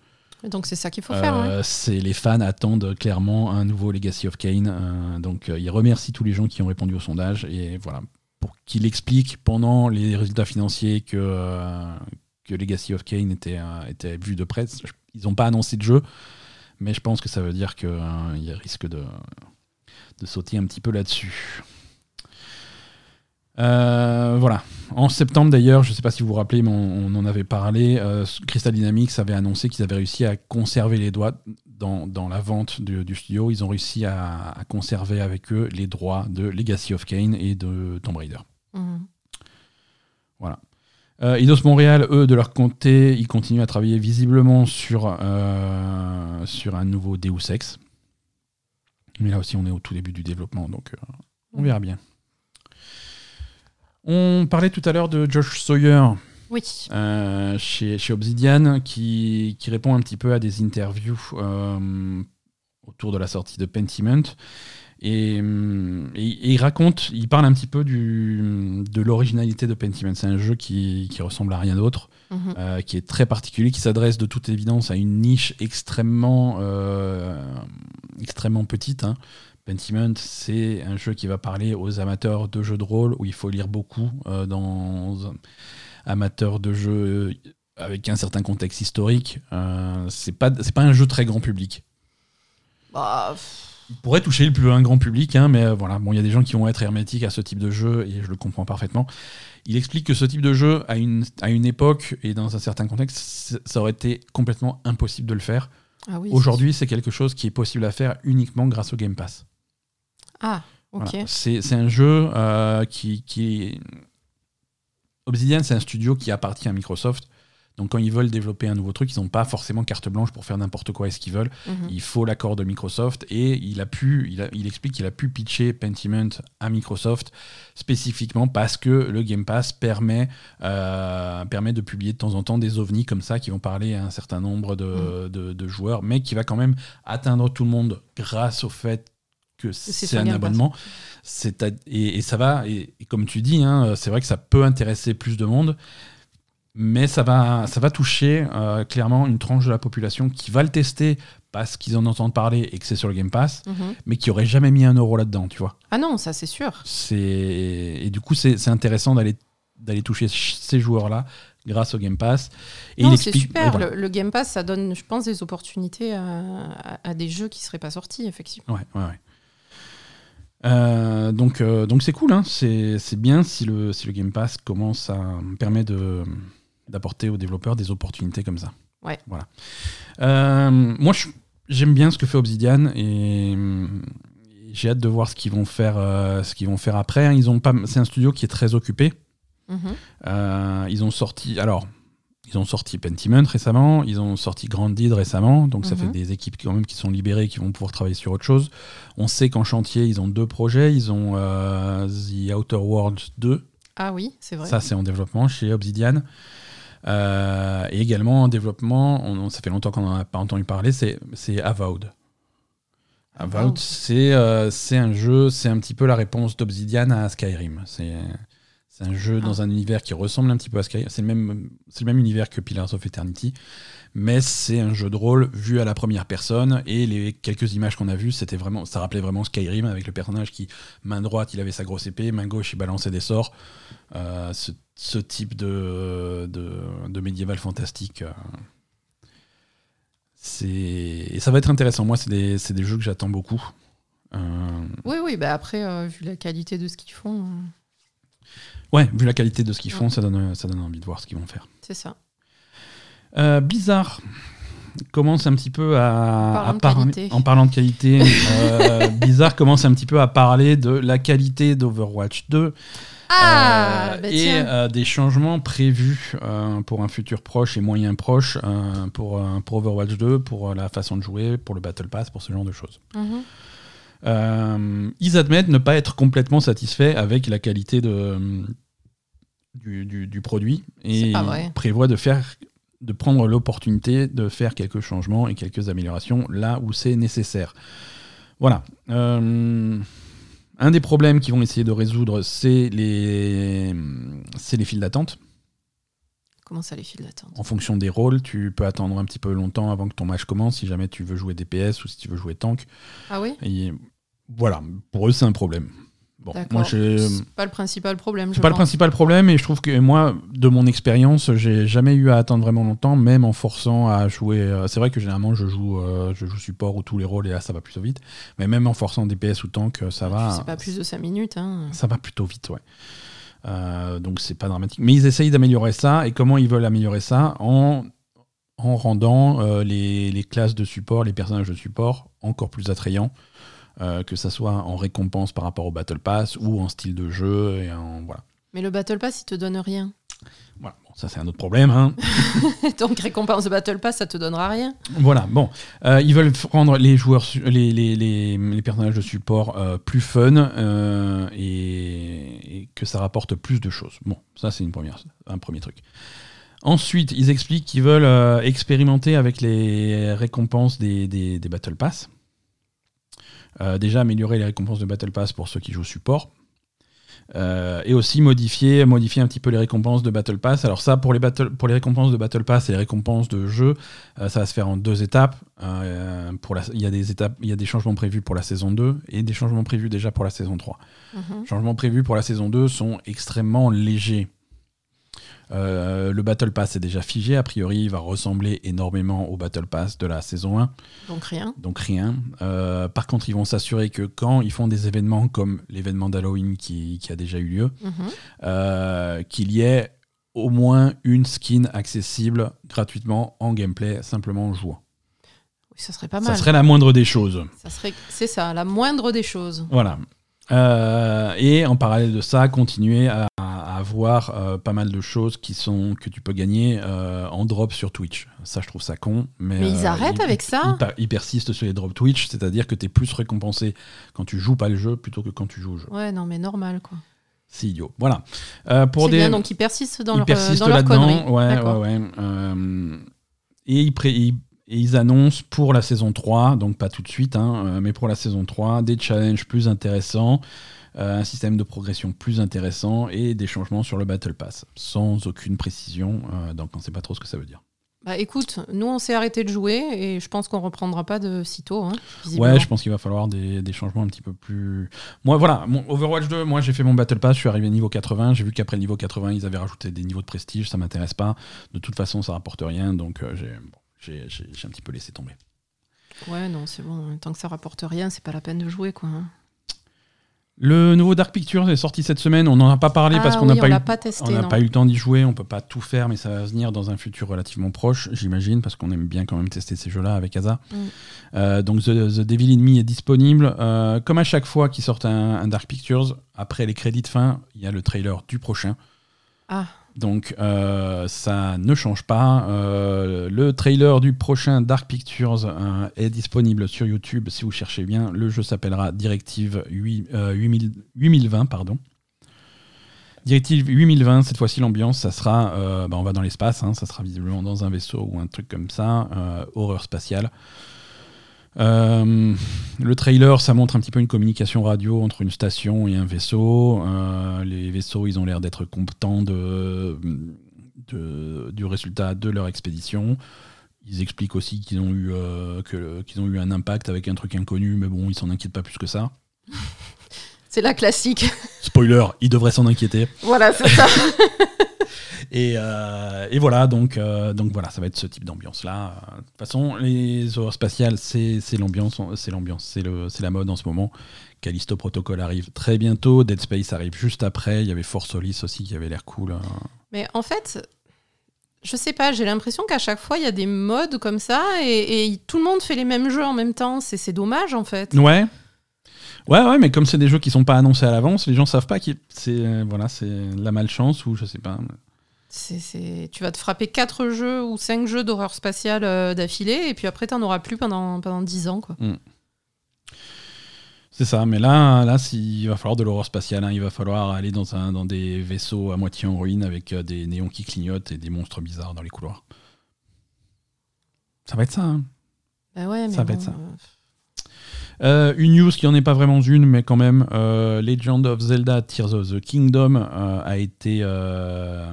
Donc c'est ça qu'il faut faire. Euh, c'est les fans attendent clairement un nouveau Legacy of Kane. Euh, donc euh, il remercie tous les gens qui ont répondu au sondage et voilà pour qu'il explique pendant les résultats financiers que que Legacy of Kane était était vu de près. Ils n'ont pas annoncé de jeu, mais je pense que ça veut dire qu'il risque de de sauter un petit peu là-dessus. Euh, voilà. En septembre d'ailleurs, je ne sais pas si vous vous rappelez, mais on, en avait parlé, euh, Crystal Dynamics avait annoncé qu'ils avaient réussi à conserver les droits dans, dans la vente du, studio. Ils ont réussi à, conserver avec eux les droits de Legacy of Kane et de Tomb Raider. Mhm. Voilà. Euh, Eidos Montréal, eux, de leur côté, ils continuent à travailler visiblement sur, euh, sur un nouveau Deus Ex. Mais là aussi, on est au tout début du développement, donc on verra bien. On parlait tout à l'heure de Josh Sawyer. Oui. Euh, chez, chez, Obsidian, qui, qui, répond un petit peu à des interviews euh, autour de la sortie de Pentiment. Et, il raconte, il parle un petit peu du, de l'originalité de Pentiment. C'est un jeu qui, qui, ressemble à rien d'autre, mhm. euh, qui est très particulier, qui s'adresse de toute évidence à une niche extrêmement, extrêmement petite. Hein. Pentiment, c'est un jeu qui va parler aux amateurs de jeux de rôle, où il faut lire beaucoup, euh, dans amateurs de jeux euh, avec un certain contexte historique. Euh, c'est pas, pas un jeu très grand public. Bah, il pourrait toucher le plus un grand public, hein, mais voilà, bon, il y a des gens qui vont être hermétiques à ce type de jeu, et je le comprends parfaitement. Il explique que ce type de jeu, à une, à une époque et dans un certain contexte, ça aurait été complètement impossible de le faire. Ah Aujourd'hui, c'est quelque chose qui est possible à faire uniquement grâce au Game Pass. Ah, ok. C'est un jeu euh, qui, qui Obsidian, c'est un studio qui appartient à Microsoft. Donc quand ils veulent développer un nouveau truc, ils n'ont pas forcément carte blanche pour faire n'importe quoi et ce qu'ils veulent. Mhm. Il faut l'accord de Microsoft et il a pu, il, il explique qu'il a pu pitcher Pentiment à Microsoft spécifiquement parce que le Game Pass permet, euh, permet de publier de temps en temps des ovnis comme ça qui vont parler à un certain nombre de, mhm. de, de joueurs, mais qui va quand même atteindre tout le monde grâce au fait que c'est un abonnement. Et, et, ça va, et, comme tu dis, hein, c'est vrai que ça peut intéresser plus de monde, mais ça va, ça va toucher euh, clairement une tranche de la population qui va le tester parce qu'ils en entendent parler et que c'est sur le Game Pass, mhm. mais qui aurait jamais mis un euro là-dedans, tu vois. Ah non, ça c'est sûr. Et du coup, c'est intéressant d'aller d'aller toucher ces joueurs-là grâce au Game Pass. Et c'est super. Le, Game Pass, ça donne, je pense, des opportunités à, à, des jeux qui seraient pas sortis, effectivement. Ouais, ouais, ouais. Euh, donc euh, donc c'est cool, hein. c'est bien si le, si le Game Pass commence à permet d'apporter aux développeurs des opportunités comme ça. Ouais. Voilà. Euh, moi, j'aime bien ce que fait Obsidian et j'ai hâte de voir ce qu'ils vont faire, ce qu'ils vont faire après. Hein. Ils ont pas, c'est un studio qui est très occupé. Mm-hmm. ils ont sorti, alors ils ont sorti Pentiment récemment, ils ont sorti Grand Deed récemment, donc ça fait mhm. des équipes quand même qui sont libérées, qui vont pouvoir travailler sur autre chose. On sait qu'en chantier, ils ont deux projets, ils ont euh, The Outer Worlds 2. Ah oui, c'est vrai. Ça, c'est en développement chez Obsidian. Euh, et également en développement, on, ça fait longtemps qu'on n'en a pas entendu parler, c'est Avowed. Avowed, euh, c'est un jeu, c'est un petit peu la réponse d'Obsidian à Skyrim. C'est c'est un jeu dans ah. un univers qui ressemble un petit peu à Skyrim. C'est le même, c'est le même univers que Pillars of Eternity, mais c'est un jeu de rôle vu à la première personne. Et les quelques images qu'on a vues, c'était vraiment, ça rappelait vraiment Skyrim avec le personnage qui main droite, il avait sa grosse épée, main gauche, il balançait des sorts. Euh, ce, type de, de, médiéval fantastique. Euh, c'est et ça va être intéressant. Moi, c'est des, des, jeux que j'attends beaucoup. Euh, oui, oui. Bah après, vu la qualité de ce qu'ils font. Ouais, vu la qualité de ce qu'ils font, ça donne, ça donne envie de voir ce qu'ils vont faire. C'est ça. Euh, Bizarre commence un petit peu à, en parlant de qualité. euh, Bizarre commence un petit peu à parler de la qualité d'Overwatch 2. Ah, euh, bah et euh, des changements prévus pour un futur proche et moyen proche pour, pour Overwatch 2, pour la façon de jouer, pour le Battle Pass, pour ce genre de choses. Mhm. Euh, ils admettent ne pas être complètement satisfaits avec la qualité de, du, du, produit et prévoient de faire de prendre l'opportunité de faire quelques changements et quelques améliorations là où c'est nécessaire. Voilà. Euh, un des problèmes qu'ils vont essayer de résoudre, c'est les, les files d'attente. Comment ça, les files d'attente? En fonction des rôles, tu peux attendre un petit peu longtemps avant que ton match commence si jamais tu veux jouer DPS ou si tu veux jouer tank. Ah oui? Voilà, pour eux, c'est un problème. Bon, moi, c'est pas le principal problème. C'est pas le principal problème, et je trouve que moi, de mon expérience, j'ai jamais eu à attendre vraiment longtemps, même en forçant à jouer. Euh, c'est vrai que généralement, je joue, euh, je joue support ou tous les rôles, et là, ça va plutôt vite. Mais même en forçant DPS ou tank, ça va. C'est pas plus de 5 minutes. Hein. Ça va plutôt vite, ouais. Euh, donc c'est pas dramatique. Mais ils essayent d'améliorer ça, et comment ils veulent améliorer ça En, en rendant les, les classes de support, les personnages de support encore plus attrayants. Euh, que ça soit en récompense par rapport au Battle Pass ou en style de jeu. Et en, voilà. Mais le Battle Pass, il te donne rien. Voilà, bon, ça c'est un autre problème. Hein. Donc récompense de Battle Pass, ça te donnera rien. Voilà, bon. Euh, ils veulent rendre les joueurs, les, les, les, les personnages de support euh, plus fun et, que ça rapporte plus de choses. Bon, ça c'est une première, un premier truc. Ensuite, ils expliquent qu'ils veulent expérimenter avec les récompenses des, des, des Battle Pass. Euh, déjà améliorer les récompenses de Battle Pass pour ceux qui jouent support. Euh, et aussi modifier, modifier un petit peu les récompenses de Battle Pass. Alors ça, pour les, battle, pour les récompenses de Battle Pass et les récompenses de jeu, euh, ça va se faire en deux étapes. pour la, il, y a des étapes, il y a des changements prévus pour la saison 2 et des changements prévus déjà pour la saison 3. Mhm. Changements prévus pour la saison 2 sont extrêmement légers. Euh, le Battle Pass est déjà figé, a priori, il va ressembler énormément au Battle Pass de la saison 1. Donc rien. Donc rien. Euh, par contre, ils vont s'assurer que quand ils font des événements comme l'événement d'Halloween qui, a déjà eu lieu, mhm. euh, qu'il y ait au moins une skin accessible gratuitement en gameplay, simplement en jouant. Oui, ça serait pas mal. Ça serait la moindre des choses. Ça serait, c'est ça, la moindre des choses. Voilà. et en parallèle de ça, continuer à avoir euh, pas mal de choses qui sont que tu peux gagner euh, en drop sur Twitch. Ça, je trouve ça con. Mais, ils euh, arrêtent avec ça ils, persistent sur les drops Twitch, c'est-à-dire que tu es plus récompensé quand tu joues pas le jeu plutôt que quand tu joues au jeu. Ouais, non, mais normal, quoi. C'est idiot. Voilà. pour des... bien, donc ils persistent dans ils leur, persistent dans leur connerie. Ouais, ouais, ouais. et ils, et ils annoncent pour la saison 3, donc pas tout de suite, hein, mais pour la saison 3, des challenges plus intéressants. Euh, un système de progression plus intéressant et des changements sur le Battle Pass, sans aucune précision, euh, donc on ne sait pas trop ce que ça veut dire. Bah écoute, nous on s'est arrêté de jouer et je pense qu'on reprendra pas de sitôt. Hein, ouais, je pense qu'il va falloir des, changements un petit peu plus. Moi voilà, mon Overwatch 2, moi j'ai fait mon Battle Pass, je suis arrivé niveau 80, j'ai vu qu'après le niveau 80 ils avaient rajouté des niveaux de prestige, ça m'intéresse pas. De toute façon ça rapporte rien, donc euh, j'ai un petit peu laissé tomber. Ouais, non, c'est bon, tant que ça rapporte rien, c'est pas la peine de jouer quoi. Hein. Le nouveau Dark Pictures est sorti cette semaine. On n'en a pas parlé parce ah qu'on n'a pas, eu, pas eu le temps d'y jouer. On peut pas tout faire, mais ça va venir dans un futur relativement proche, j'imagine, parce qu'on aime bien quand même tester ces jeux-là avec Asa. Mm. Euh, donc The, Devil in Me est disponible. Euh, comme à chaque fois qu'il sort un, Dark Pictures, après les crédits de fin, il y a le trailer du prochain. Ah. Donc euh, ça ne change pas. Euh, le trailer du prochain Dark Pictures euh, est disponible sur YouTube si vous cherchez bien. Le jeu s'appellera Directive 8020. Pardon. Directive 8020, cette fois-ci l'ambiance, ça sera, bah, on va dans l'espace, hein, ça sera visiblement dans un vaisseau ou un truc comme ça, horreur spatiale. Euh, le trailer, ça montre un petit peu une communication radio entre une station et un vaisseau. Euh, les vaisseaux, ils ont l'air d'être contents de, du résultat de leur expédition. Ils expliquent aussi qu'ils ont, eu, euh, qu'ils ont eu un impact avec un truc inconnu, mais bon, ils s'en inquiètent pas plus que ça. C'est la classique. Spoiler, ils devraient s'en inquiéter. Voilà, c'est ça. Euh, et, voilà, donc, euh, donc voilà, ça va être ce type d'ambiance-là. De toute façon, les horreurs spatiales, c'est l'ambiance, c'est l'ambiance, c'est la mode en ce moment. Callisto Protocol arrive très bientôt, Dead Space arrive juste après, il y avait Force Solis aussi qui avait l'air cool. Hein. Mais en fait, je sais pas, j'ai l'impression qu'à chaque fois, il y a des modes comme ça et, tout le monde fait les mêmes jeux en même temps. C'est dommage en fait. Ouais. Ouais, ouais, mais comme c'est des jeux qui sont pas annoncés à l'avance, les gens savent pas que c'est voilà, c'est la malchance ou je sais pas. C'est, Tu vas te frapper 4 jeux ou 5 jeux d'horreur spatiale euh, d'affilée, et puis après, tu n'en auras plus pendant, pendant 10 ans. Quoi. Mm. C'est ça, mais là, là il va falloir de l'horreur spatiale. Hein. Il va falloir aller dans, un, dans des vaisseaux à moitié en ruine avec euh, des néons qui clignotent et des monstres bizarres dans les couloirs. Ça va être ça. Hein. Bah ouais, mais ça va être ça. Euh, une news qui n'en est pas vraiment une, mais quand même, Legend of Zelda Tears of the Kingdom a été a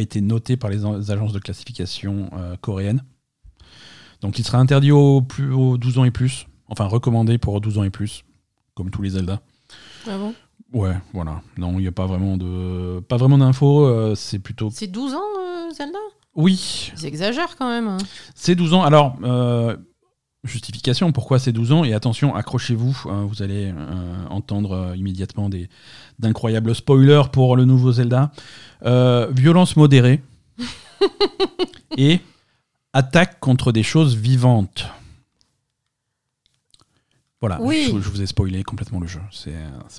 été noté par les agences de classification coréennes. Donc il sera interdit aux, plus, aux 12 ans et plus, enfin recommandé pour 12 ans et plus, comme tous les Zelda. Ah bon? Ouais, voilà. Non, il n'y a pas vraiment de pas vraiment d'infos. Euh, c'est plutôt. C'est 12 ans, euh, Zelda? Oui. Ils exagèrent quand même. Hein. C'est 12 ans. Alors, euh, justification, pourquoi c'est 12 ans? Et attention, accrochez-vous, hein, vous allez entendre immédiatement des d'incroyables spoilers pour le nouveau Zelda. violence modérée. et attaque contre des choses vivantes. Voilà, je, vous ai spoilé complètement le jeu. C'est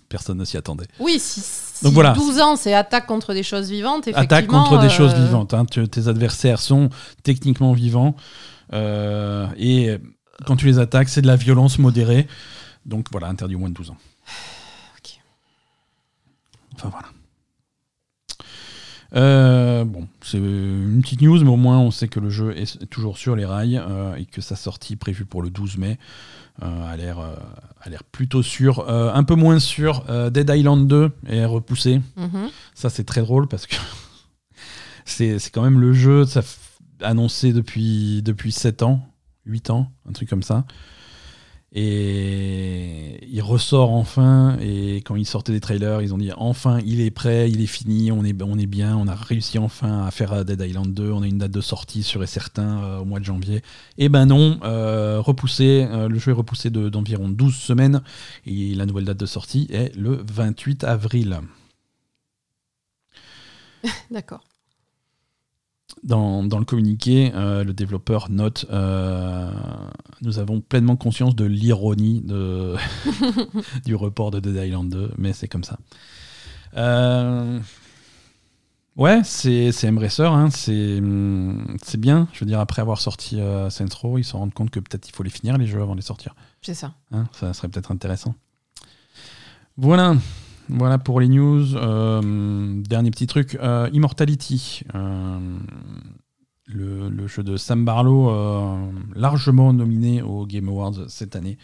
personne ne s'y attendait. Oui, si, Donc voilà. 12 ans, c'est attaque contre des choses vivantes. Attaque contre des choses euh, vivantes. Hein. tes adversaires sont techniquement vivants. Euh, et quand tu les attaques, c'est de la violence modérée. Donc voilà, interdit au moins de 12 ans. ok. Enfin voilà. Euh, bon, c'est une petite news, mais au moins on sait que le jeu est toujours sur les rails euh, et que sa sortie prévue pour le 12 mai euh, a l'air a l'air plutôt sûr. un peu moins sûr, Dead Island 2 est repoussé. Mhm. Ça c'est très drôle parce que c'est quand même le jeu ça annoncé depuis, depuis 7 ans, 8 ans, un truc comme ça. Et il ressort enfin. Et quand il sortait des trailers, ils ont dit enfin, il est prêt, il est fini, on est, bien, on a réussi enfin à faire Dead Island 2. On a une date de sortie sur et certain euh, au mois de janvier. Et ben non, euh, repoussé. Euh, le jeu est repoussé d'environ 12 semaines. Et la nouvelle date de sortie est le 28 avril. D'accord dans, le communiqué, euh, le développeur note euh, Nous avons pleinement conscience de l'ironie de du report de Dead Island 2, mais c'est comme ça. Euh, ouais, c'est Embracer, hein, c'est bien. Je veux dire, après avoir sorti Saints Row, ils se rendent compte que peut-être il faut les finir, les jeux, avant de les sortir. C'est ça. Hein, ça serait peut-être intéressant. Voilà. Voilà pour les news. Euh, dernier petit truc, euh, Immortality, euh, le, jeu de Sam Barlow, largement nominé aux Game Awards cette année.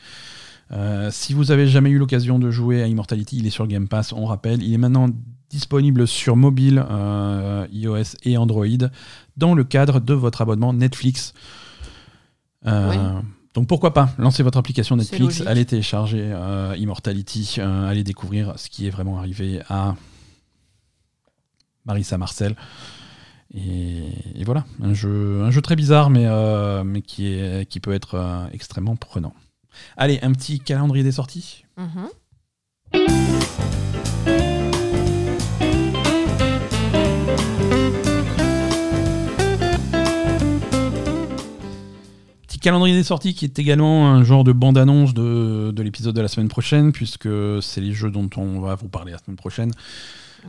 si vous avez jamais eu l'occasion de jouer à Immortality, il est sur Game Pass, on rappelle. Il est maintenant disponible sur mobile, iOS et Android, dans le cadre de votre abonnement Netflix. Donc pourquoi pas lancer votre application Netflix, allez télécharger euh, Immortality, euh, allez découvrir ce qui est vraiment arrivé à Marissa Marcel. Et, voilà, un jeu, un jeu très bizarre, mais, euh, mais qui, est, qui peut être extrêmement prenant. Allez, un petit calendrier des sorties. Calendrier des sorties qui est également un genre de bande-annonce de, l'épisode de la semaine prochaine, puisque c'est les jeux dont on va vous parler la semaine prochaine.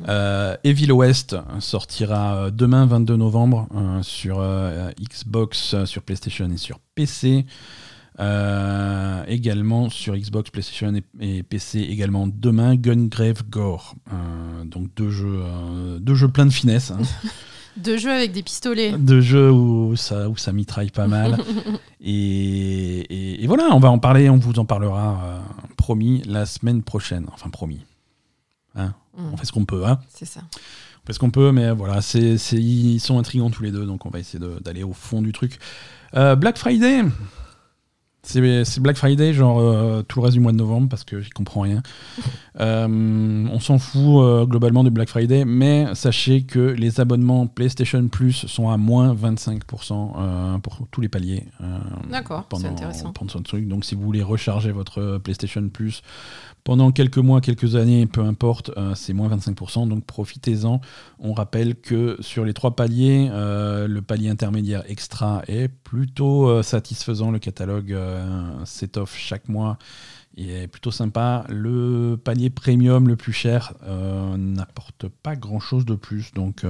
Euh, Evil West sortira demain 22 novembre euh, sur euh, Xbox, sur PlayStation et sur PC. également sur Xbox, PlayStation et, PC également demain Gungrave Gore. donc deux jeux, deux jeux pleins de finesse. Hein. De jeux avec des pistolets. De jeux où ça, où ça mitraille pas mal. et, voilà, on va en parler, on vous en parlera, euh, promis, la semaine prochaine. Enfin, promis. Hein mm. On fait ce qu'on peut. Hein C'est ça. On fait ce qu'on peut, mais voilà, c'est, ils sont intrigants tous les deux, donc on va essayer d'aller au fond du truc. Euh, Black Friday c'est Black Friday, genre euh, tout le reste du mois de novembre, parce que j'y comprends rien. Euh, on s'en fout euh, globalement de Black Friday, mais sachez que les abonnements PlayStation Plus sont à moins 25% pour tous les paliers. D'accord, c'est intéressant. Pendant ce truc. Donc si vous voulez recharger votre PlayStation Plus pendant quelques mois, quelques années, peu importe, euh, c'est moins 25%, donc profitez-en. On rappelle que sur les trois paliers, euh, le palier intermédiaire extra est plutôt euh, satisfaisant. Le catalogue s'étoffe chaque mois et est plutôt sympa. Le palier premium, le plus cher, n'apporte pas grand-chose de plus, donc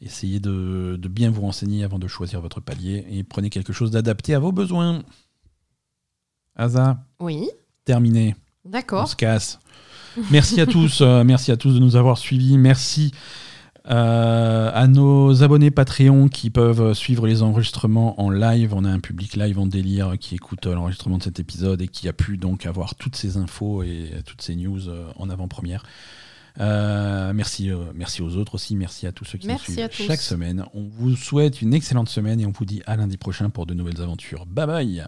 essayez de, de bien vous renseigner avant de choisir votre palier et prenez quelque chose d'adapté à vos besoins. Asa Oui. Terminé. D'accord. On se casse. Merci à tous, euh, merci à tous de nous avoir suivis. Merci Euh, à nos abonnés Patreon qui peuvent suivre les enregistrements en live, on a un public live en délire qui écoute l'enregistrement de cet épisode et qui a pu donc avoir toutes ces infos et toutes ces news en avant-première. Euh, merci, euh, merci aux autres aussi, merci à tous ceux qui nous suivent chaque semaine. On vous souhaite une excellente semaine et on vous dit à lundi prochain pour de nouvelles aventures. Bye bye